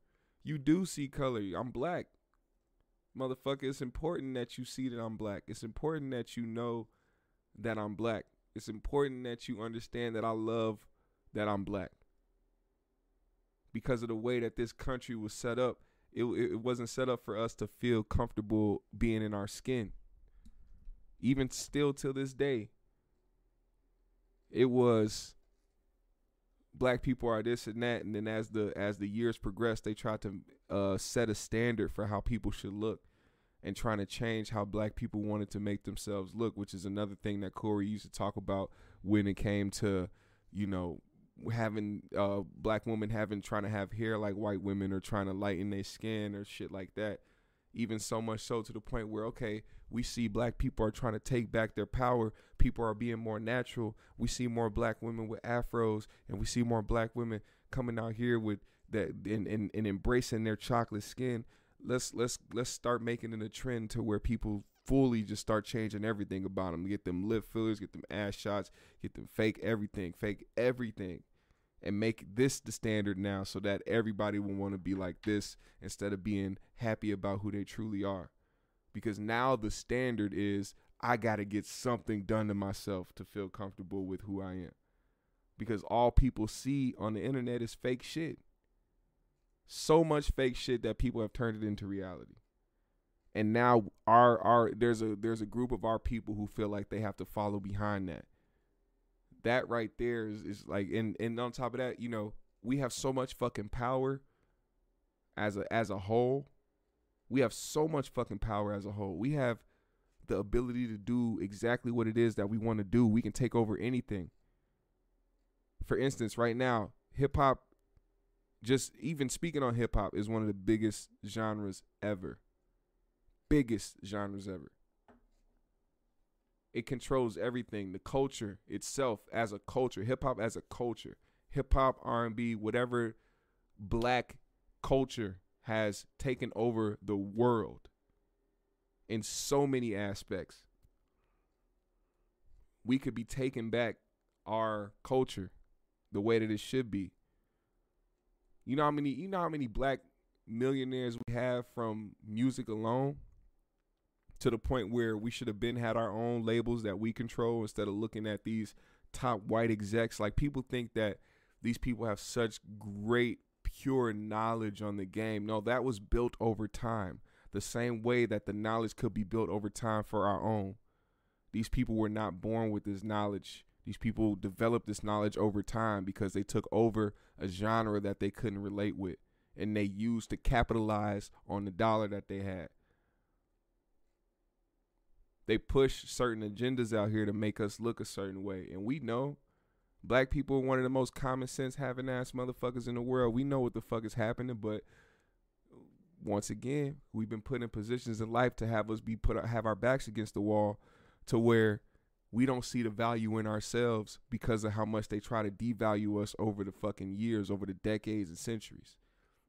You do see color. I'm black. Motherfucker, it's important that you see that I'm black. It's important that you know that I'm black. It's important that you understand that I love that I'm black. Because of the way that this country was set up, it it wasn't set up for us to feel comfortable being in our skin. Even still till this day, it was black people are this and that, and then as the as the years progress, they try to uh, set a standard for how people should look and trying to change how black people wanted to make themselves look, which is another thing that Corey used to talk about when it came to, you know, having uh black women having trying to have hair like white women or trying to lighten their skin or shit like that. Even so much so to the point where okay, we see black people are trying to take back their power. People are being more natural. We see more black women with afros and we see more black women coming out here with that and, and, and embracing their chocolate skin let's let's let's start making it a trend to where people fully just start changing everything about them. Get them lip fillers, get them ass shots, get them fake everything, fake everything, and make this the standard now, so that everybody will want to be like this instead of being happy about who they truly are. because now the standard is I got to get something done to myself to feel comfortable with who I am. Because all people see on the internet is fake shit. So much fake shit that people have turned it into reality. And now our our there's a there's a group of our people who feel like they have to follow behind that. That right there is, is like and and on top of that, you know, we have so much fucking power as a as a whole. We have so much fucking power as a whole. We have the ability to do exactly what it is that we want to do. We can take over anything. For instance, right now, hip hop just even speaking on hip hop is one of the biggest genres ever. Biggest genres ever. It controls everything, the culture itself as a culture, hip hop as a culture, hip hop, R&B, whatever black culture has taken over the world in so many aspects. We could be taking back our culture the way that it should be. You know how many you know how many black millionaires we have from music alone? To the point where we should have been had our own labels that we control instead of looking at these top white execs. Like people think that these people have such great pure knowledge on the game. No, that was built over time. The same way that the knowledge could be built over time for our own. These people were not born with this knowledge. These people developed this knowledge over time because they took over a genre that they couldn't relate with and they used to capitalize on the dollar that they had. They push certain agendas out here to make us look a certain way. And we know black people are one of the most common sense having ass motherfuckers in the world. We know what the fuck is happening, but once again, we've been put in positions in life to have us be put have our backs against the wall to where we don't see the value in ourselves because of how much they try to devalue us over the fucking years, over the decades and centuries.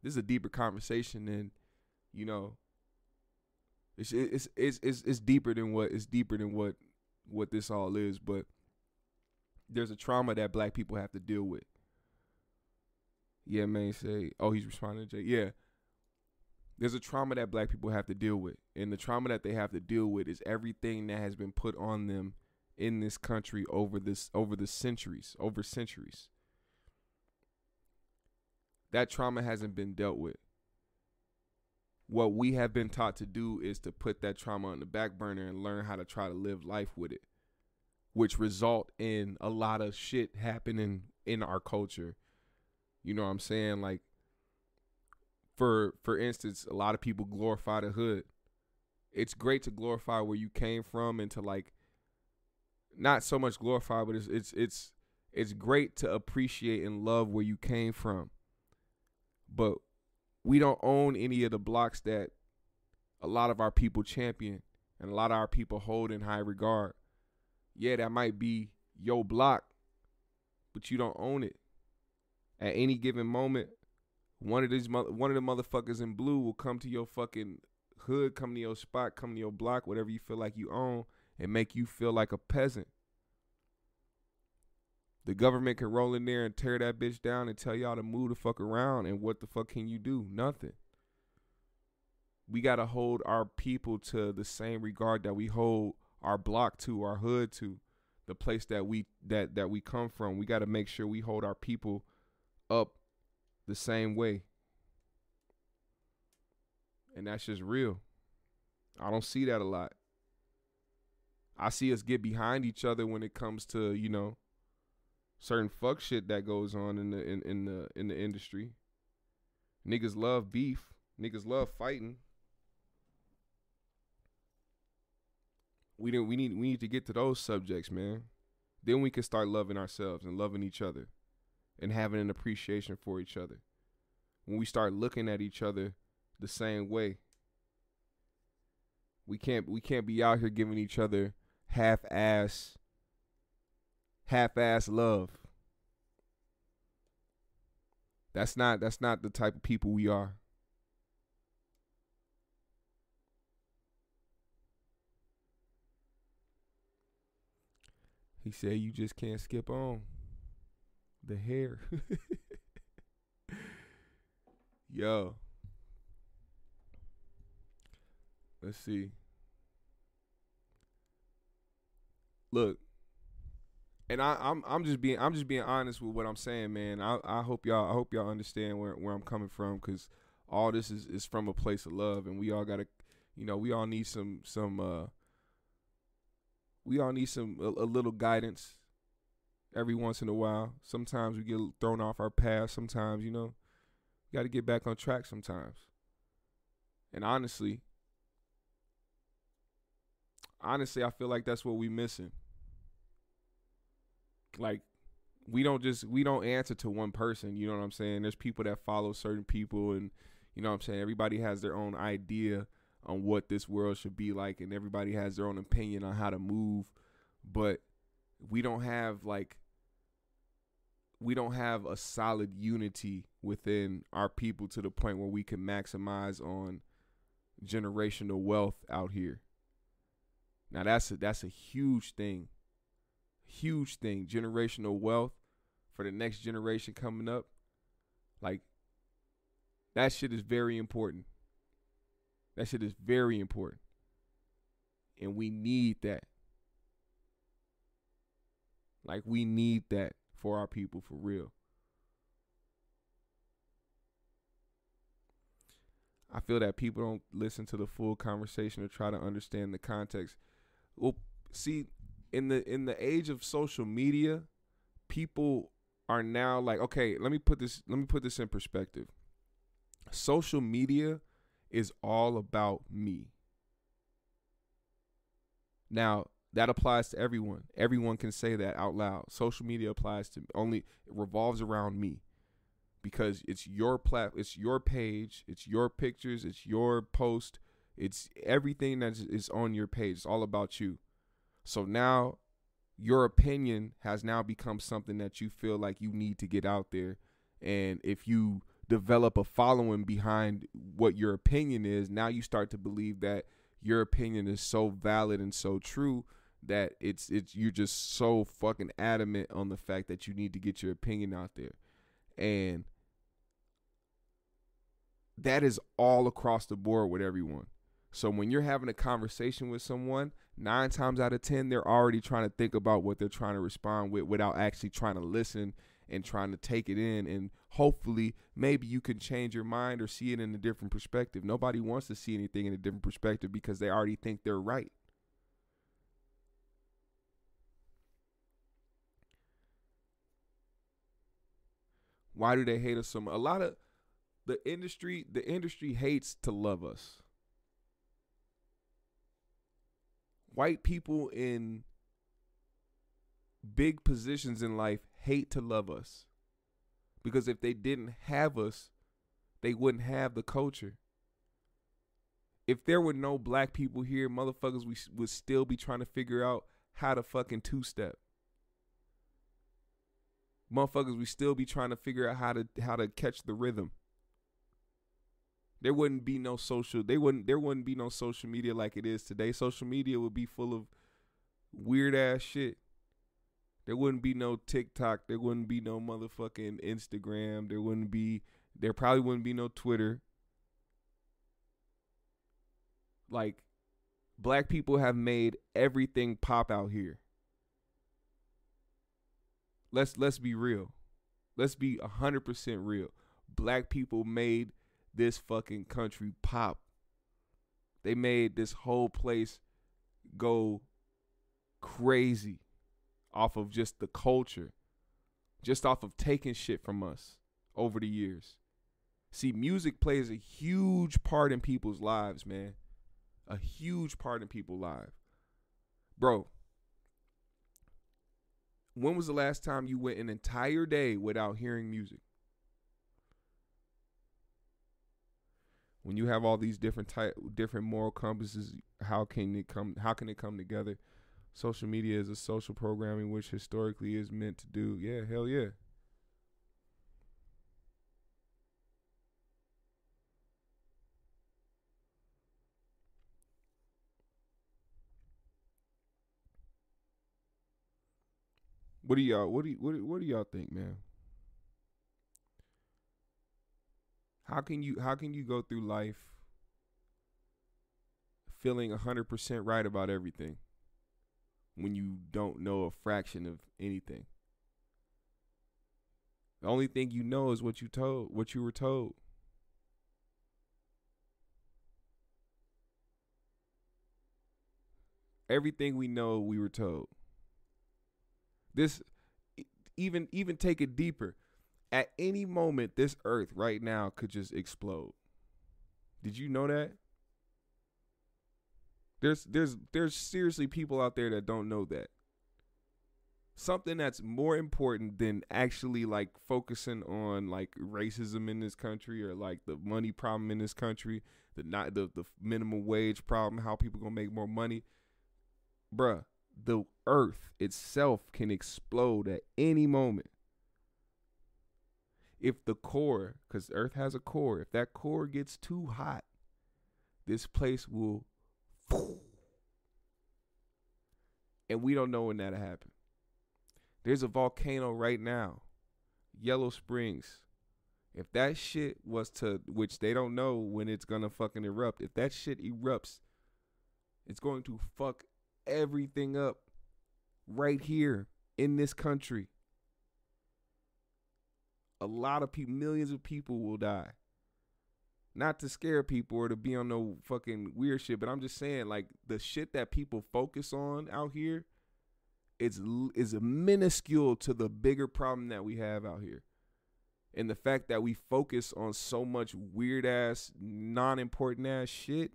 This is a deeper conversation than, you know, it's it's it's it's, it's deeper than what it's deeper than what what this all is, but there's a trauma that black people have to deal with. Yeah, man, say, oh, he's responding to Jay. Yeah. There's a trauma that black people have to deal with. And the trauma that they have to deal with is everything that has been put on them in this country over this over the centuries, over centuries. That trauma hasn't been dealt with. What we have been taught to do is to put that trauma on the back burner and learn how to try to live life with it, which result in a lot of shit happening in our culture. You know what I'm saying? Like for for instance, a lot of people glorify the hood. It's great to glorify where you came from and to like not so much glorify, but it's it's it's it's great to appreciate and love where you came from. But we don't own any of the blocks that a lot of our people champion and a lot of our people hold in high regard. Yeah, that might be your block, but you don't own it. At any given moment, one of these one of the motherfuckers in blue will come to your fucking hood, come to your spot, come to your block, whatever you feel like you own, and make you feel like a peasant. The government can roll in there and tear that bitch down and tell y'all to move the fuck around. And what the fuck can you do? Nothing. We got to hold our people to the same regard that we hold our block to, our hood to, the place that we that that we come from. We got to make sure we hold our people up the same way. And that's just real. I don't see that a lot. I see us get behind each other when it comes to, you know, certain fuck shit that goes on in the in, in the in the industry. Niggas love beef. Niggas love fighting. We didn't we need we need to get to those subjects, man. Then we can start loving ourselves and loving each other and having an appreciation for each other. When we start looking at each other the same way. We can't we can't be out here giving each other half ass half-ass love. That's not that's not the type of people we are. He said you just can't skip on the hair. Yo. Let's see. Look, and I, I'm I'm just being I'm just being honest with what I'm saying, man. I I hope y'all I hope y'all understand where where I'm coming from because all this is is from a place of love, and we all gotta, you know, we all need some some uh we all need some a, a little guidance every once in a while. Sometimes we get thrown off our path. Sometimes you know, got to get back on track. Sometimes, and honestly, honestly, I feel like that's what we missing. Like we don't just we don't answer to one person, you know what I'm saying? There's people that follow certain people and you know what I'm saying? Everybody has their own idea on what this world should be like and everybody has their own opinion on how to move, but we don't have like we don't have a solid unity within our people to the point where we can maximize on generational wealth out here. Now that's a, that's a huge thing. Huge thing. Generational wealth for the next generation coming up. Like that shit is very important. That shit is very important. And we need that. Like we need that for our people for real. I feel that people don't listen to the full conversation or try to understand the context. Well, see, in the in the age of social media, people are now like, okay, let me put this let me put this in perspective. Social media is all about me. Now, that applies to everyone. Everyone can say that out loud. Social media applies to only it revolves around me because it's your plat it's your page, it's your pictures, it's your post, it's everything that is on your page. It's all about you. So now your opinion has now become something that you feel like you need to get out there. And if you develop a following behind what your opinion is, now you start to believe that your opinion is so valid and so true that it's it's you're just so fucking adamant on the fact that you need to get your opinion out there. And that is all across the board with everyone. So when you're having a conversation with someone, nine times out of ten, they're already trying to think about what they're trying to respond with without actually trying to listen and trying to take it in. And hopefully, maybe you can change your mind or see it in a different perspective. Nobody wants to see anything in a different perspective because they already think they're right. Why do they hate us so much? A lot of the industry, the industry hates to love us. White people in big positions in life hate to love us. Because if they didn't have us, they wouldn't have the culture. If there were no black people here, motherfuckers we would still be trying to figure out how to fucking two step. Motherfuckers we still be trying to figure out how to how to catch the rhythm. There wouldn't be no social they wouldn't there wouldn't be no social media like it is today. Social media would be full of weird ass shit. There wouldn't be no TikTok. There wouldn't be no motherfucking Instagram. There wouldn't be. There probably wouldn't be no Twitter. Like, black people have made everything pop out here. Let's let's be real. Let's be hundred percent real. Black people made this fucking country pop. They made this whole place go crazy off of just the culture, just off of taking shit from us over the years. See, music plays a huge part in people's lives, man. A huge part in people's lives. Bro, when was the last time you went an entire day without hearing music? When you have all these different type different moral compasses, how can it come how can it come together? social media is a social programming which historically is meant to do. Yeah, hell yeah. What do y'all what do you, what do, what do y'all think, man? How can you how can you go through life feeling 100% right about everything? when you don't know a fraction of anything. The only thing you know is what you told, what you were told. Everything we know, we were told. This even even take it deeper. At any moment, this earth right now could just explode. Did you know that? There's there's there's seriously people out there that don't know that. Something that's more important than actually like focusing on like racism in this country or like the money problem in this country, the not the, the minimum wage problem, how people gonna make more money. Bruh, the earth itself can explode at any moment. If the core, because Earth has a core, if that core gets too hot, this place will and we don't know when that'll happen. There's a volcano right now, Yellow Springs. If that shit was to, which they don't know when it's gonna fucking erupt, if that shit erupts, it's going to fuck everything up right here in this country. A lot of people, millions of people will die not to scare people or to be on no fucking weird shit, but I'm just saying like the shit that people focus on out here it's l- is minuscule to the bigger problem that we have out here. And the fact that we focus on so much weird ass non-important ass shit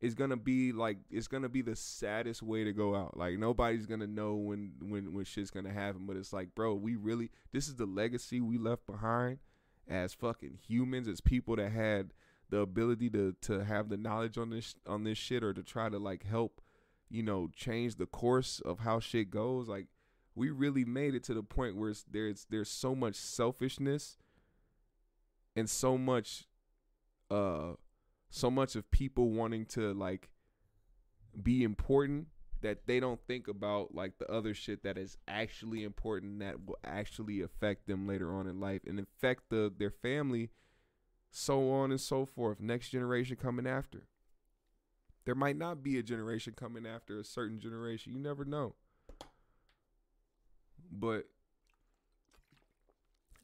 is to be like it's to be the saddest way to go out. Like nobody's to know when when when shit's to happen, but it's like, bro, we really this is the legacy we left behind as fucking humans, as people that had the ability to to have the knowledge on this on this shit or to try to like help, you know, change the course of how shit goes. Like we really made it to the point where there's there's so much selfishness and so much uh so much of people wanting to like be important that they don't think about like the other shit that is actually important that will actually affect them later on in life and affect the their family so on and so forth. Next generation coming after. There might not be a generation coming after a certain generation. You never know. But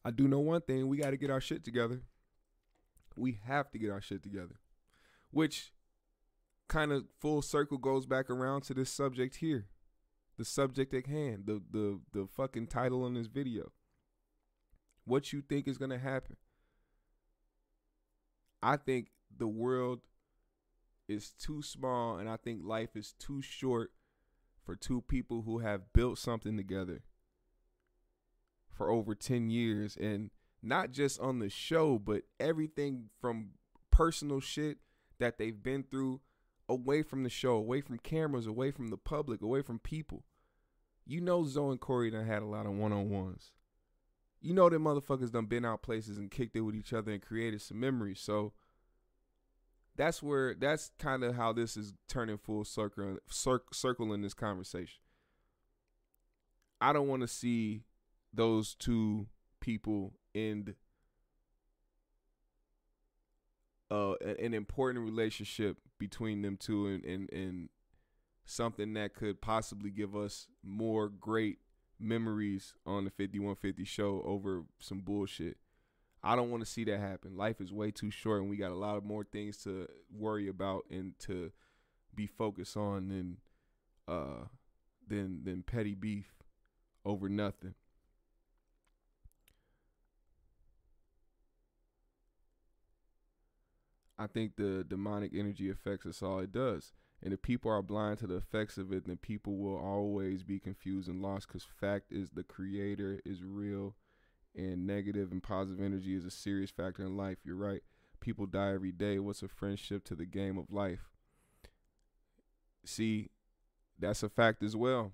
I do know one thing. We got to get our shit together. We have to get our shit together which kind of full circle goes back around to this subject here. The subject at hand, the the the fucking title on this video. What you think is going to happen? I think the world is too small and I think life is too short for two people who have built something together for over 10 years and not just on the show but everything from personal shit that they've been through away from the show, away from cameras, away from the public, away from people. You know Zo and Corey done had a lot of one on ones. You know them motherfuckers done been out places and kicked it with each other and created some memories. So that's where that's kind of how this is turning full circle cir- circle in this conversation. I don't want to see those two people end uh, an important relationship between them two and, and, and something that could possibly give us more great memories on the 5150 show over some bullshit. I don't want to see that happen. Life is way too short and we got a lot of more things to worry about and to be focused on than uh than than petty beef over nothing. I think the demonic energy affects us all. It does. And if people are blind to the effects of it, then people will always be confused and lost because fact is the creator is real and negative and positive energy is a serious factor in life. You're right. People die every day. What's a friendship to the game of life? See, that's a fact as well.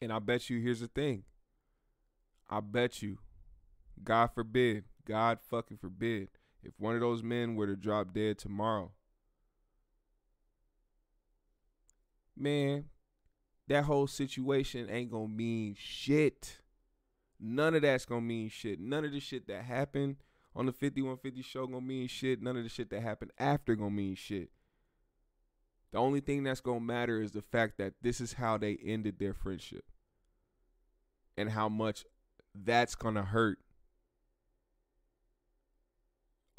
And I bet you, here's the thing. I bet you, God forbid, God fucking forbid, if one of those men were to drop dead tomorrow, man, that whole situation ain't gonna mean shit. None of that's gonna mean shit. None of the shit that happened on the 5150 show gonna mean shit. None of the shit that happened after gonna mean shit. The only thing that's gonna matter is the fact that this is how they ended their friendship. And how much that's gonna hurt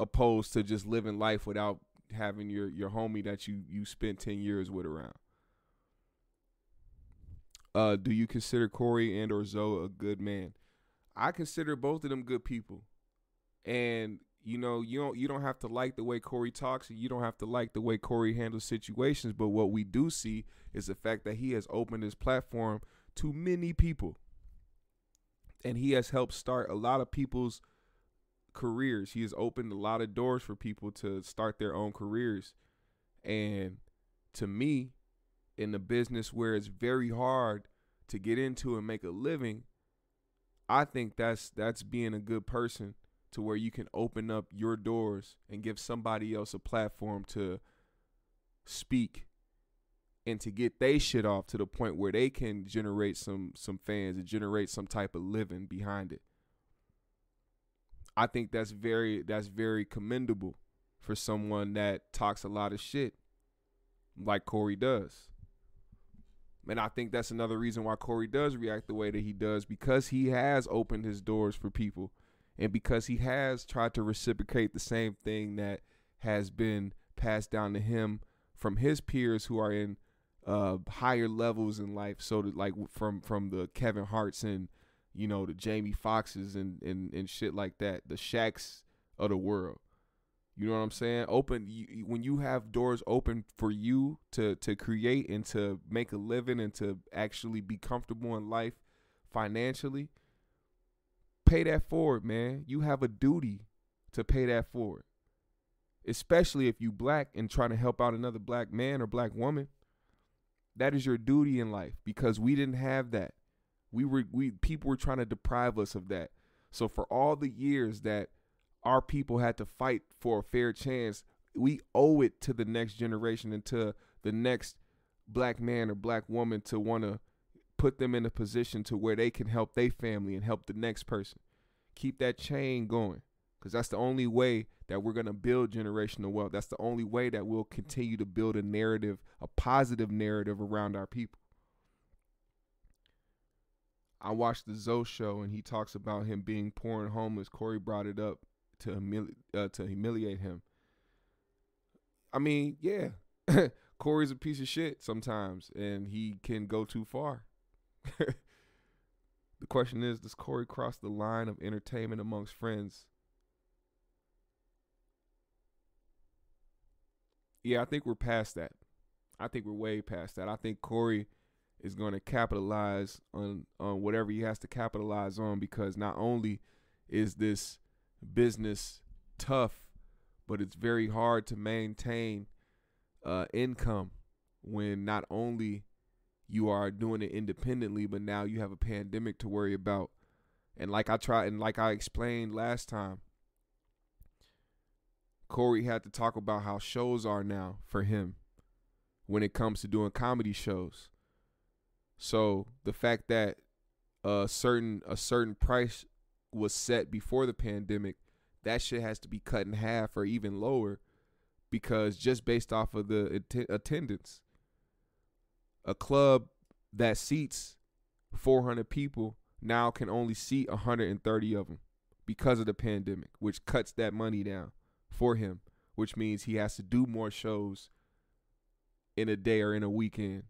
opposed to just living life without having your your homie that you you spent 10 years with around. Uh do you consider Corey and or Zo a good man? I consider both of them good people. And you know, you don't you don't have to like the way Corey talks and you don't have to like the way Corey handles situations, but what we do see is the fact that he has opened his platform to many people. And he has helped start a lot of people's careers. He has opened a lot of doors for people to start their own careers. And to me, in the business where it's very hard to get into and make a living, I think that's that's being a good person to where you can open up your doors and give somebody else a platform to speak and to get they shit off to the point where they can generate some some fans and generate some type of living behind it. I think that's very that's very commendable for someone that talks a lot of shit like Corey does. And I think that's another reason why Corey does react the way that he does because he has opened his doors for people and because he has tried to reciprocate the same thing that has been passed down to him from his peers who are in uh, higher levels in life. So that like from from the Kevin Harts and you know the Jamie Foxes and and and shit like that, the Shacks of the world. You know what I'm saying? Open you, when you have doors open for you to to create and to make a living and to actually be comfortable in life financially. Pay that forward, man. You have a duty to pay that forward. Especially if you black and trying to help out another black man or black woman. That is your duty in life because we didn't have that. We were we people were trying to deprive us of that. So for all the years that our people had to fight for a fair chance. We owe it to the next generation and to the next black man or black woman to want to put them in a position to where they can help their family and help the next person. Keep that chain going because that's the only way that we're going to build generational wealth. That's the only way that we'll continue to build a narrative, a positive narrative around our people. I watched the Zo show and he talks about him being poor and homeless. Corey brought it up to humili- uh, to humiliate him. I mean, yeah, Corey's a piece of shit sometimes, and he can go too far. the question is, does Corey cross the line of entertainment amongst friends? Yeah, I think we're past that. I think we're way past that. I think Corey is going to capitalize on on whatever he has to capitalize on because not only is this business tough, but it's very hard to maintain uh, income when not only you are doing it independently, but now you have a pandemic to worry about. And like I tried, and like I explained last time, Corey had to talk about how shows are now for him when it comes to doing comedy shows. So the fact that a certain a certain price was set before the pandemic, that shit has to be cut in half or even lower because just based off of the att- attendance, a club that seats 400 people now can only seat 130 of them because of the pandemic, which cuts that money down for him, which means he has to do more shows in a day or in a weekend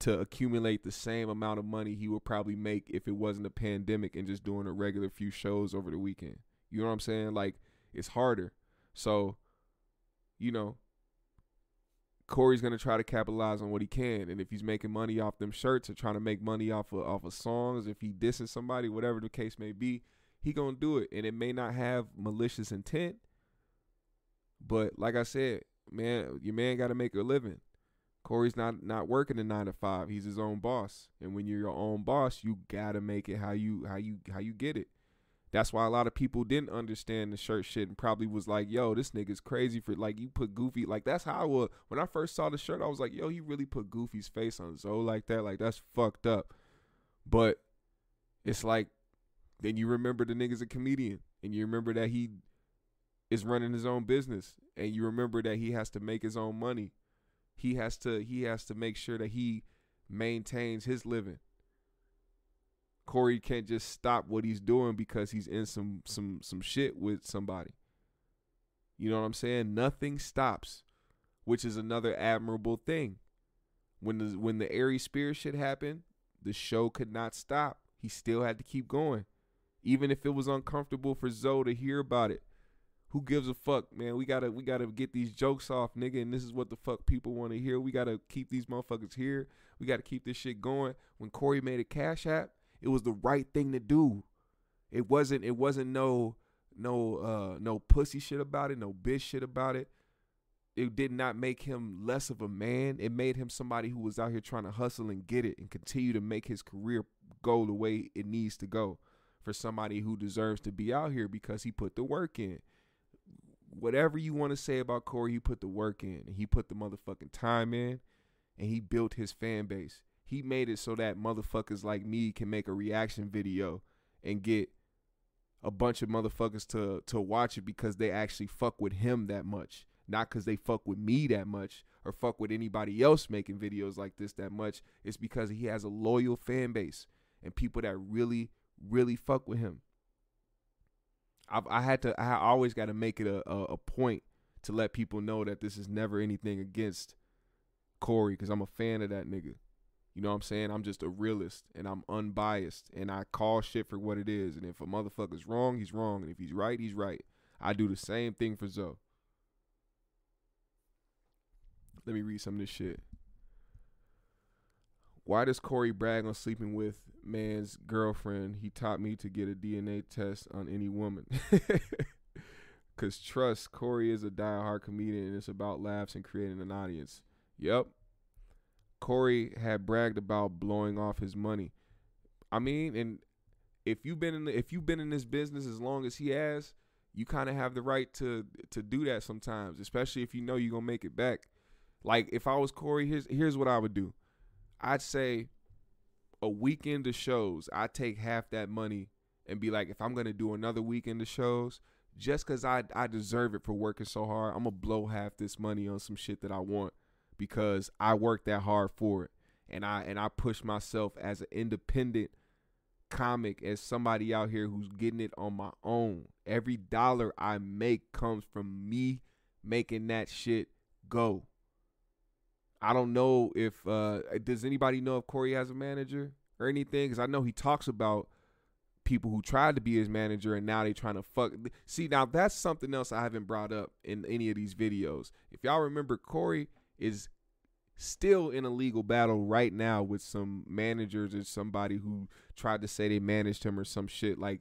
to accumulate the same amount of money he would probably make if it wasn't a pandemic and just doing a regular few shows over the weekend. You know what I'm saying? Like it's harder. So, you know, Corey's gonna try to capitalize on what he can, and if he's making money off them shirts or trying to make money off of off of songs, if he disses somebody, whatever the case may be, he gonna do it, and it may not have malicious intent, but like I said, man, your man got to make a living. Corey's not not working a nine to five. He's his own boss, and when you're your own boss, you gotta make it how you how you how you get it. That's why a lot of people didn't understand the shirt shit and probably was like, "Yo, this nigga's crazy for like you put Goofy like that's how I was when I first saw the shirt. I was like, "Yo, he really put Goofy's face on Zo like that. Like that's fucked up." But it's like then you remember the nigga's a comedian and you remember that he is running his own business and you remember that he has to make his own money he has to he has to make sure that he maintains his living. Corey can't just stop what he's doing because he's in some some some shit with somebody. You know what I'm saying? Nothing stops, which is another admirable thing. When the when the Aries Spears shit happened, the show could not stop. He still had to keep going, even if it was uncomfortable for Zo to hear about it. Who gives a fuck, man? We gotta we gotta get these jokes off, nigga. And this is what the fuck people want to hear. We gotta keep these motherfuckers here. We gotta keep this shit going. When Corey made a cash app, it was the right thing to do. It wasn't it wasn't no no uh no pussy shit about it, no bitch shit about it. It did not make him less of a man. It made him somebody who was out here trying to hustle and get it and continue to make his career go the way it needs to go for somebody who deserves to be out here because he put the work in. Whatever you want to say about Corey, he put the work in and he put the motherfucking time in and he built his fan base. He made it so that motherfuckers like me can make a reaction video and get a bunch of motherfuckers to to watch it because they actually fuck with him that much, not because they fuck with me that much or fuck with anybody else making videos like this that much. It's because he has a loyal fan base and people that really really fuck with him. I've, I had to. I always got to make it a, a a point to let people know that this is never anything against Corey because I'm a fan of that nigga. You know what I'm saying? I'm just a realist and I'm unbiased and I call shit for what it is. And if a motherfucker's wrong, he's wrong. And if he's right, he's right. I do the same thing for Zo. Let me read some of this shit. Why does Corey brag on sleeping with man's girlfriend? He taught me to get a DNA test on any woman. Cause trust, Corey is a diehard comedian and it's about laughs and creating an audience. Yep. Corey had bragged about blowing off his money. I mean, and if you've been in the, if you've been in this business as long as he has, you kind of have the right to to do that sometimes, especially if you know you're gonna make it back. Like if I was Corey, here's here's what I would do. I'd say a weekend of shows, I take half that money and be like, if I'm gonna do another weekend of shows, just cause I I deserve it for working so hard, I'm gonna blow half this money on some shit that I want because I worked that hard for it. And I and I push myself as an independent comic as somebody out here who's getting it on my own. Every dollar I make comes from me making that shit go. I don't know if uh does anybody know if Corey has a manager or anything cuz I know he talks about people who tried to be his manager and now they trying to fuck See, now that's something else I haven't brought up in any of these videos. If y'all remember Corey is still in a legal battle right now with some managers or somebody who tried to say they managed him or some shit. Like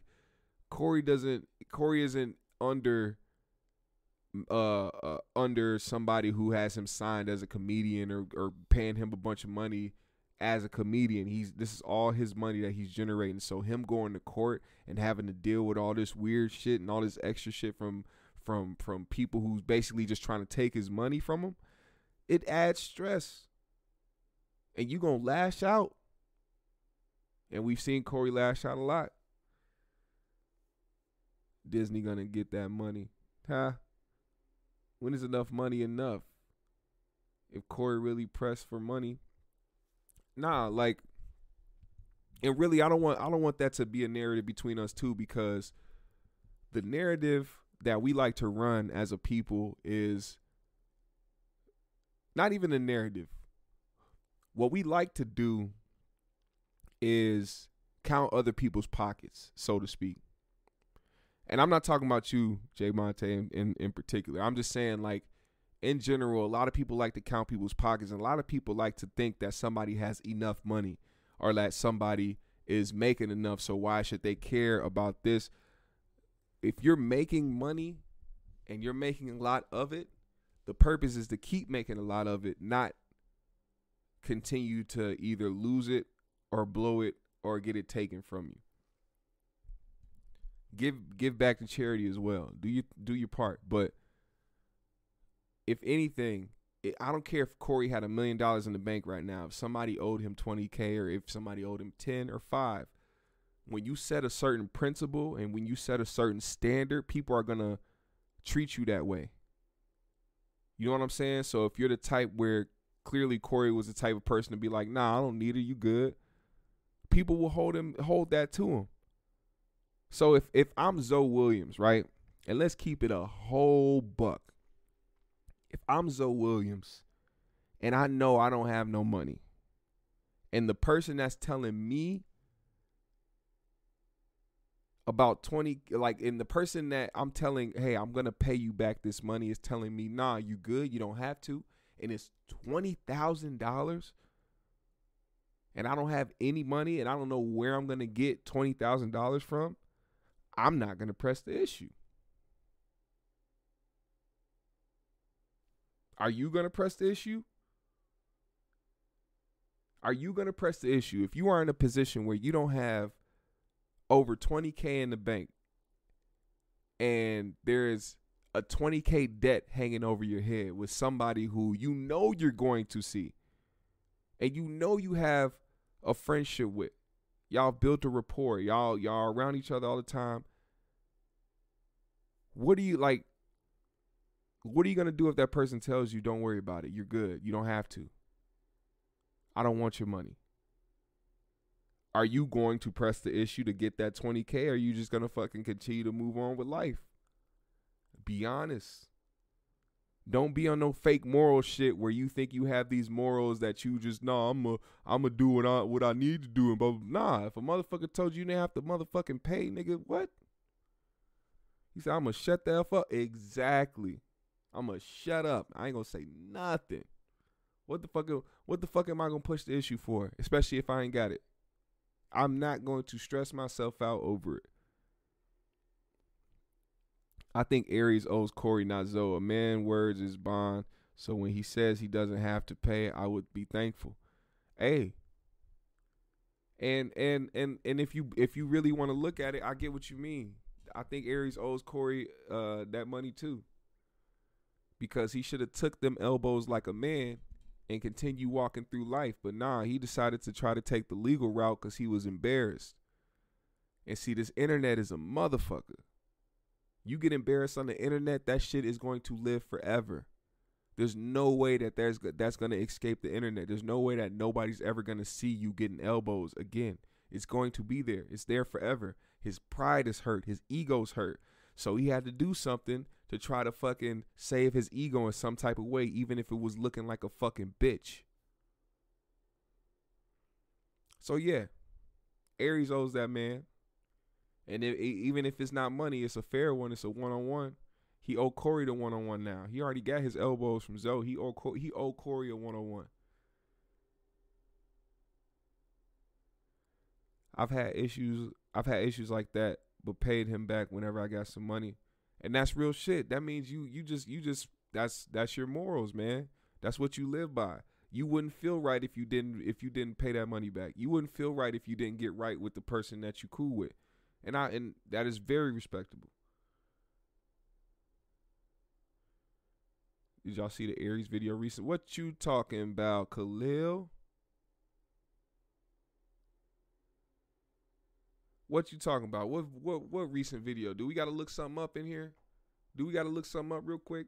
Corey doesn't Corey isn't under uh, uh under somebody who has him signed as a comedian or or paying him a bunch of money as a comedian. He's this is all his money that he's generating. So him going to court and having to deal with all this weird shit and all this extra shit from from from people who's basically just trying to take his money from him it adds stress. And you gonna lash out. And we've seen Corey lash out a lot. Disney gonna get that money. Huh? When is enough money enough? If Corey really pressed for money. Nah, like and really I don't want I don't want that to be a narrative between us two because the narrative that we like to run as a people is not even a narrative. What we like to do is count other people's pockets, so to speak. And I'm not talking about you, Jay Monte, in, in, in particular. I'm just saying, like, in general, a lot of people like to count people's pockets, and a lot of people like to think that somebody has enough money or that somebody is making enough. So why should they care about this? If you're making money and you're making a lot of it, the purpose is to keep making a lot of it, not continue to either lose it or blow it or get it taken from you. Give give back to charity as well. Do you do your part, but if anything, it, I don't care if Corey had a million dollars in the bank right now. If somebody owed him 20k or if somebody owed him 10 or 5, when you set a certain principle and when you set a certain standard, people are going to treat you that way. You know what I'm saying? So if you're the type where clearly Corey was the type of person to be like, "Nah, I don't need it. You good." People will hold him hold that to him. So if if I'm Zo Williams, right, and let's keep it a whole buck. If I'm Zo Williams, and I know I don't have no money, and the person that's telling me about 20 like and the person that I'm telling, "Hey, I'm going to pay you back this money" is telling me, "Nah, you good. You don't have to." And it's $20,000 and I don't have any money and I don't know where I'm going to get $20,000 from. I'm not going to press the issue. Are you going to press the issue? Are you going to press the issue if you are in a position where you don't have over 20K in the bank and there is a 20K debt hanging over your head with somebody who you know you're going to see and you know you have a friendship with? Y'all built a rapport. Y'all y'all around each other all the time. What do you like? What are you gonna do if that person tells you, "Don't worry about it. You're good. You don't have to. I don't want your money." Are you going to press the issue to get that 20k? Or are you just gonna fucking continue to move on with life? Be honest. Don't be on no fake moral shit where you think you have these morals that you just nah, I'm a I'm gonna do what I what I need to do and blah. Nah, if a motherfucker told you you didn't have to motherfucking pay, nigga, what? He said I'm gonna shut the f up. Exactly. I'm gonna shut up. I ain't gonna say nothing. What the fuck? What the fuck am I gonna push the issue for? Especially if I ain't got it. I'm not going to stress myself out over it. I think Aries owes Corey, not Zo. A man words is bond. So when he says he doesn't have to pay, I would be thankful. Hey. And and and and if you if you really want to look at it, I get what you mean. I think Aries owes Corey uh that money too. Because he should have took them elbows like a man and continue walking through life. But nah, he decided to try to take the legal route because he was embarrassed. And see, this internet is a motherfucker. You get embarrassed on the internet, that shit is going to live forever. There's no way that there's that's going to escape the internet. There's no way that nobody's ever going to see you getting elbows again. It's going to be there. It's there forever. His pride is hurt. His ego's hurt. So he had to do something to try to fucking save his ego in some type of way, even if it was looking like a fucking bitch. So yeah, Aries owes that man. And even if it's not money, it's a fair one. It's a one on one. He owe Corey the one on one now. He already got his elbows from Zo. He owe he owe Corey a one on one. I've had issues. I've had issues like that, but paid him back whenever I got some money, and that's real shit. That means you you just you just that's that's your morals, man. That's what you live by. You wouldn't feel right if you didn't if you didn't pay that money back. You wouldn't feel right if you didn't get right with the person that you cool with and I and that is very respectable. Did y'all see the Aries video recent? What you talking about, Khalil? What you talking about? What what what recent video? Do we got to look something up in here? Do we got to look something up real quick?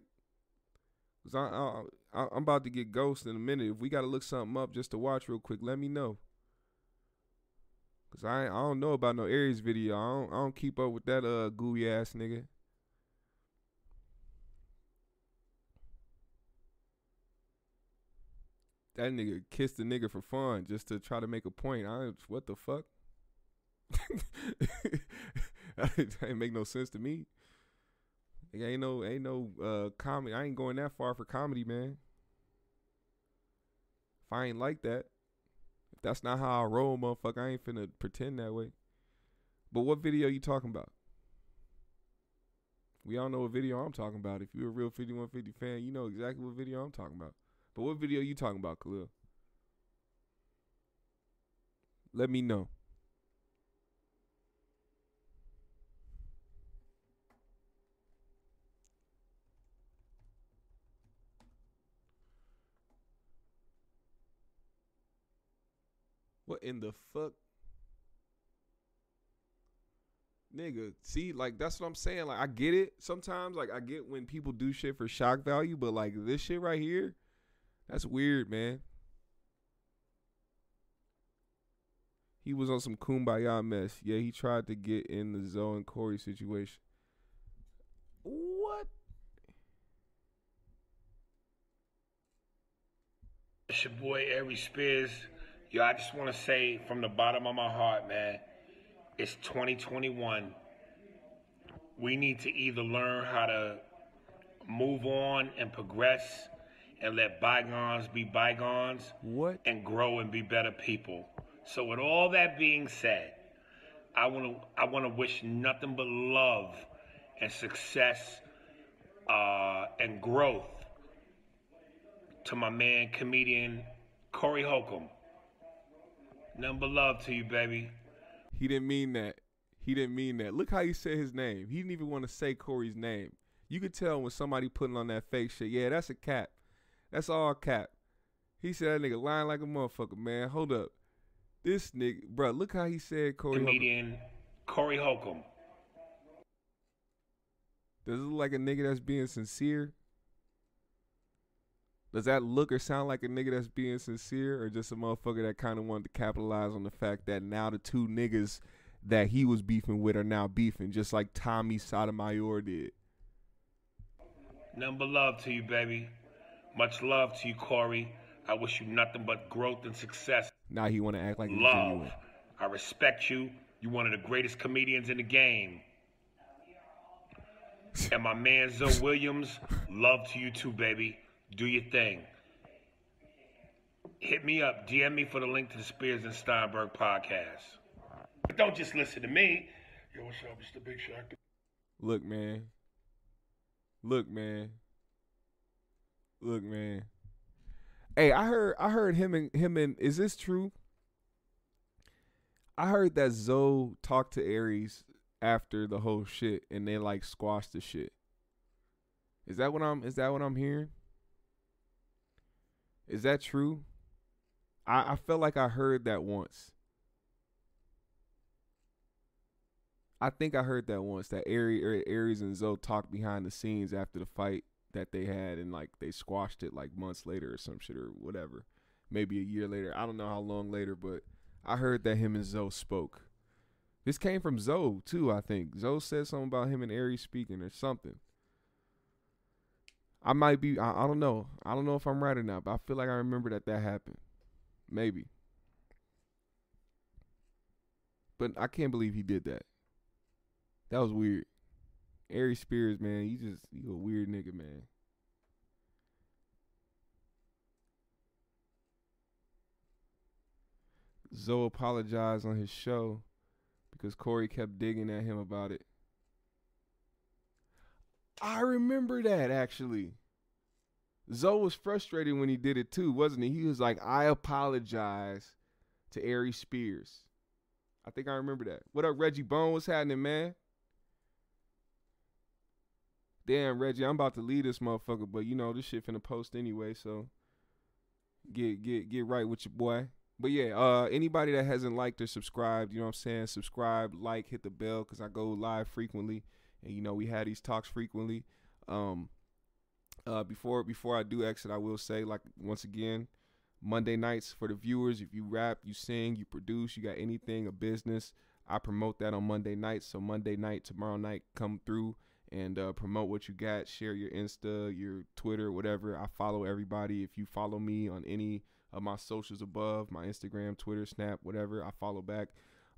Cause I, I, I I'm about to get ghost in a minute. If we got to look something up just to watch real quick, let me know. Cause I I don't know about no Aries video. I don't I don't keep up with that uh gooey ass nigga. That nigga kissed the nigga for fun just to try to make a point. I what the fuck? that ain't make no sense to me. Like, ain't no ain't no uh comedy. I ain't going that far for comedy, man. If I ain't like that, that's not how I roll, motherfucker, I ain't finna pretend that way. But what video you talking about? We all know what video I'm talking about. If you're a real 5150 fan, you know exactly what video I'm talking about. But what video you talking about, Khalil? Let me know. What in the fuck? Nigga, see, like that's what I'm saying. Like I get it. Sometimes, like I get when people do shit for shock value, but like this shit right here, That's weird, man. He was on some kumbaya mess. Yeah, he tried to get in the Zo and Corey situation. What? It's your boy Aries Spears. Yo, I just want to say from the bottom of my heart, man, it's 2021. We need to either learn how to move on and progress and let bygones be bygones What? and grow and be better people. So with all that being said, I want to I want to wish nothing but love and success uh, and growth to my man comedian Corey Holcomb. But love to you, baby. He didn't mean that. He didn't mean that. Look how he said his name. He didn't even want to say Corey's name. You could tell when somebody putting on that fake shit. Yeah, that's a cap. That's all cap. He said that nigga lying like a motherfucker, man. Hold up. This nigga, bro, look how he said Corey. Holcomb. Comedian Corey Holcomb. Does it look like a nigga that's being sincere? Does that look or sound like a nigga that's being sincere or just a motherfucker that kind of wanted to capitalize on the fact that now the two niggas that he was beefing with are now beefing, just like Tommy Sotomayor did? Number love to you, baby. Much love to you, Corey. I wish you nothing but growth and success. Now he want to act like Love. I respect you. You're one of the greatest comedians in the game. And my man Zo Williams, love to you too, baby. Do your thing. Hit me up. DM me for the link to the Spears and Steinberg podcast. But don't just listen to me. Yo, what's up? It's the Big Shot. Look, man. Look, man. Look, man. Hey, I heard I heard him and him and is this true? I heard that Zo talked to Aries after the whole shit and they like squashed the shit. Is that what I'm is that what I'm hearing? Is that true? I, I felt like I heard that once. I think I heard that once that Aries, Aries and Zo talked behind the scenes after the fight that they had and like they squashed it like months later or some shit or whatever. Maybe a year later. I don't know how long later, but I heard that him and Zo spoke. This came from Zo too, I think. Zo said something about him and Aries speaking or something. I might be I, I don't know. I don't know if I'm right or not, but I feel like I remember that that happened. Maybe. But I can't believe he did that. That was weird. Aries Spears, man, you just you a weird nigga, man. Zo apologized on his show because Corey kept digging at him about it. I remember that actually. Zo was frustrated when he did it too, wasn't he? He was like, I apologize to Aries Spears. I think I remember that. What up, Reggie Bone? What's happening, man? Damn, Reggie, I'm about to leave this motherfucker, but you know this shit finna post anyway, so get get get right with your boy. But yeah, uh anybody that hasn't liked or subscribed, you know what I'm saying? Subscribe, like, hit the bell cuz I go live frequently and you know we had these talks frequently. Um uh before before I do exit, I will say like once again, Monday nights for the viewers, if you rap, you sing, you produce, you got anything, a business, I promote that on Monday nights. So Monday night, tomorrow night, come through and uh, promote what you got. Share your Insta, your Twitter, whatever. I follow everybody. If you follow me on any of my socials above, my Instagram, Twitter, Snap, whatever, I follow back.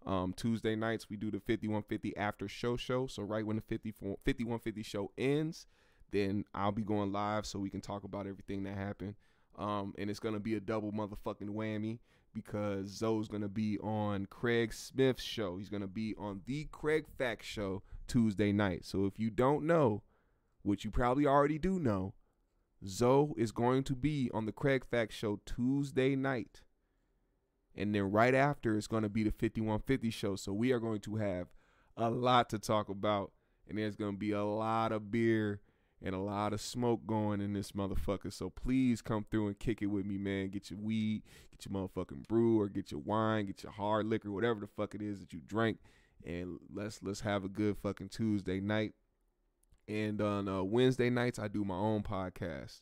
Um, Tuesday nights we do the 5150 after show show. So right when the 50, 5150 show ends, then I'll be going live so we can talk about everything that happened. Um, and it's gonna be a double motherfucking whammy because Zo's gonna be on Kraig Smith's show. He's gonna be on the Kraig Fact Show Tuesday night. So if you don't know, which you probably already do know, Zo is going to be on the Kraig Fact Show Tuesday night. And then right after it's going to be the 5150 show. So we are going to have a lot to talk about. And there's going to be a lot of beer and a lot of smoke going in this motherfucker. So please come through and kick it with me, man. Get your weed, get your motherfucking brew, or get your wine, get your hard liquor, whatever the fuck it is that you drink, and let's let's have a good fucking Tuesday night. And on uh, Wednesday nights, I do my own podcast.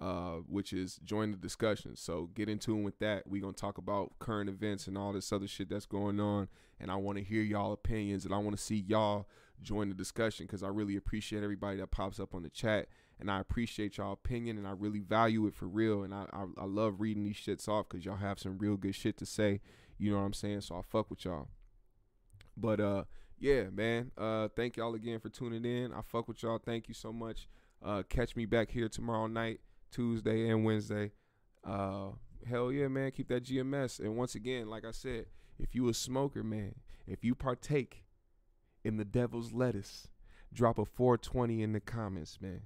Uh, which is join the discussion. So get in tune with that. We're gonna talk about current events and all this other shit that's going on, and I want to hear y'all opinions, and I want to see y'all join the discussion because I really appreciate everybody that pops up on the chat, and I appreciate y'all opinion, and I really value it for real, and I I, I love reading these shits off because y'all have some real good shit to say. You know what I'm saying? So I fuck with y'all. But uh, yeah, man. Uh, thank y'all again for tuning in. I fuck with y'all. Thank you so much. Uh, catch me back here tomorrow night, Tuesday and Wednesday. Uh, hell yeah, man. Keep that GMS. And once again, like I said, if you a smoker, man, if you partake in the devil's lettuce, drop a 420 in the comments, man.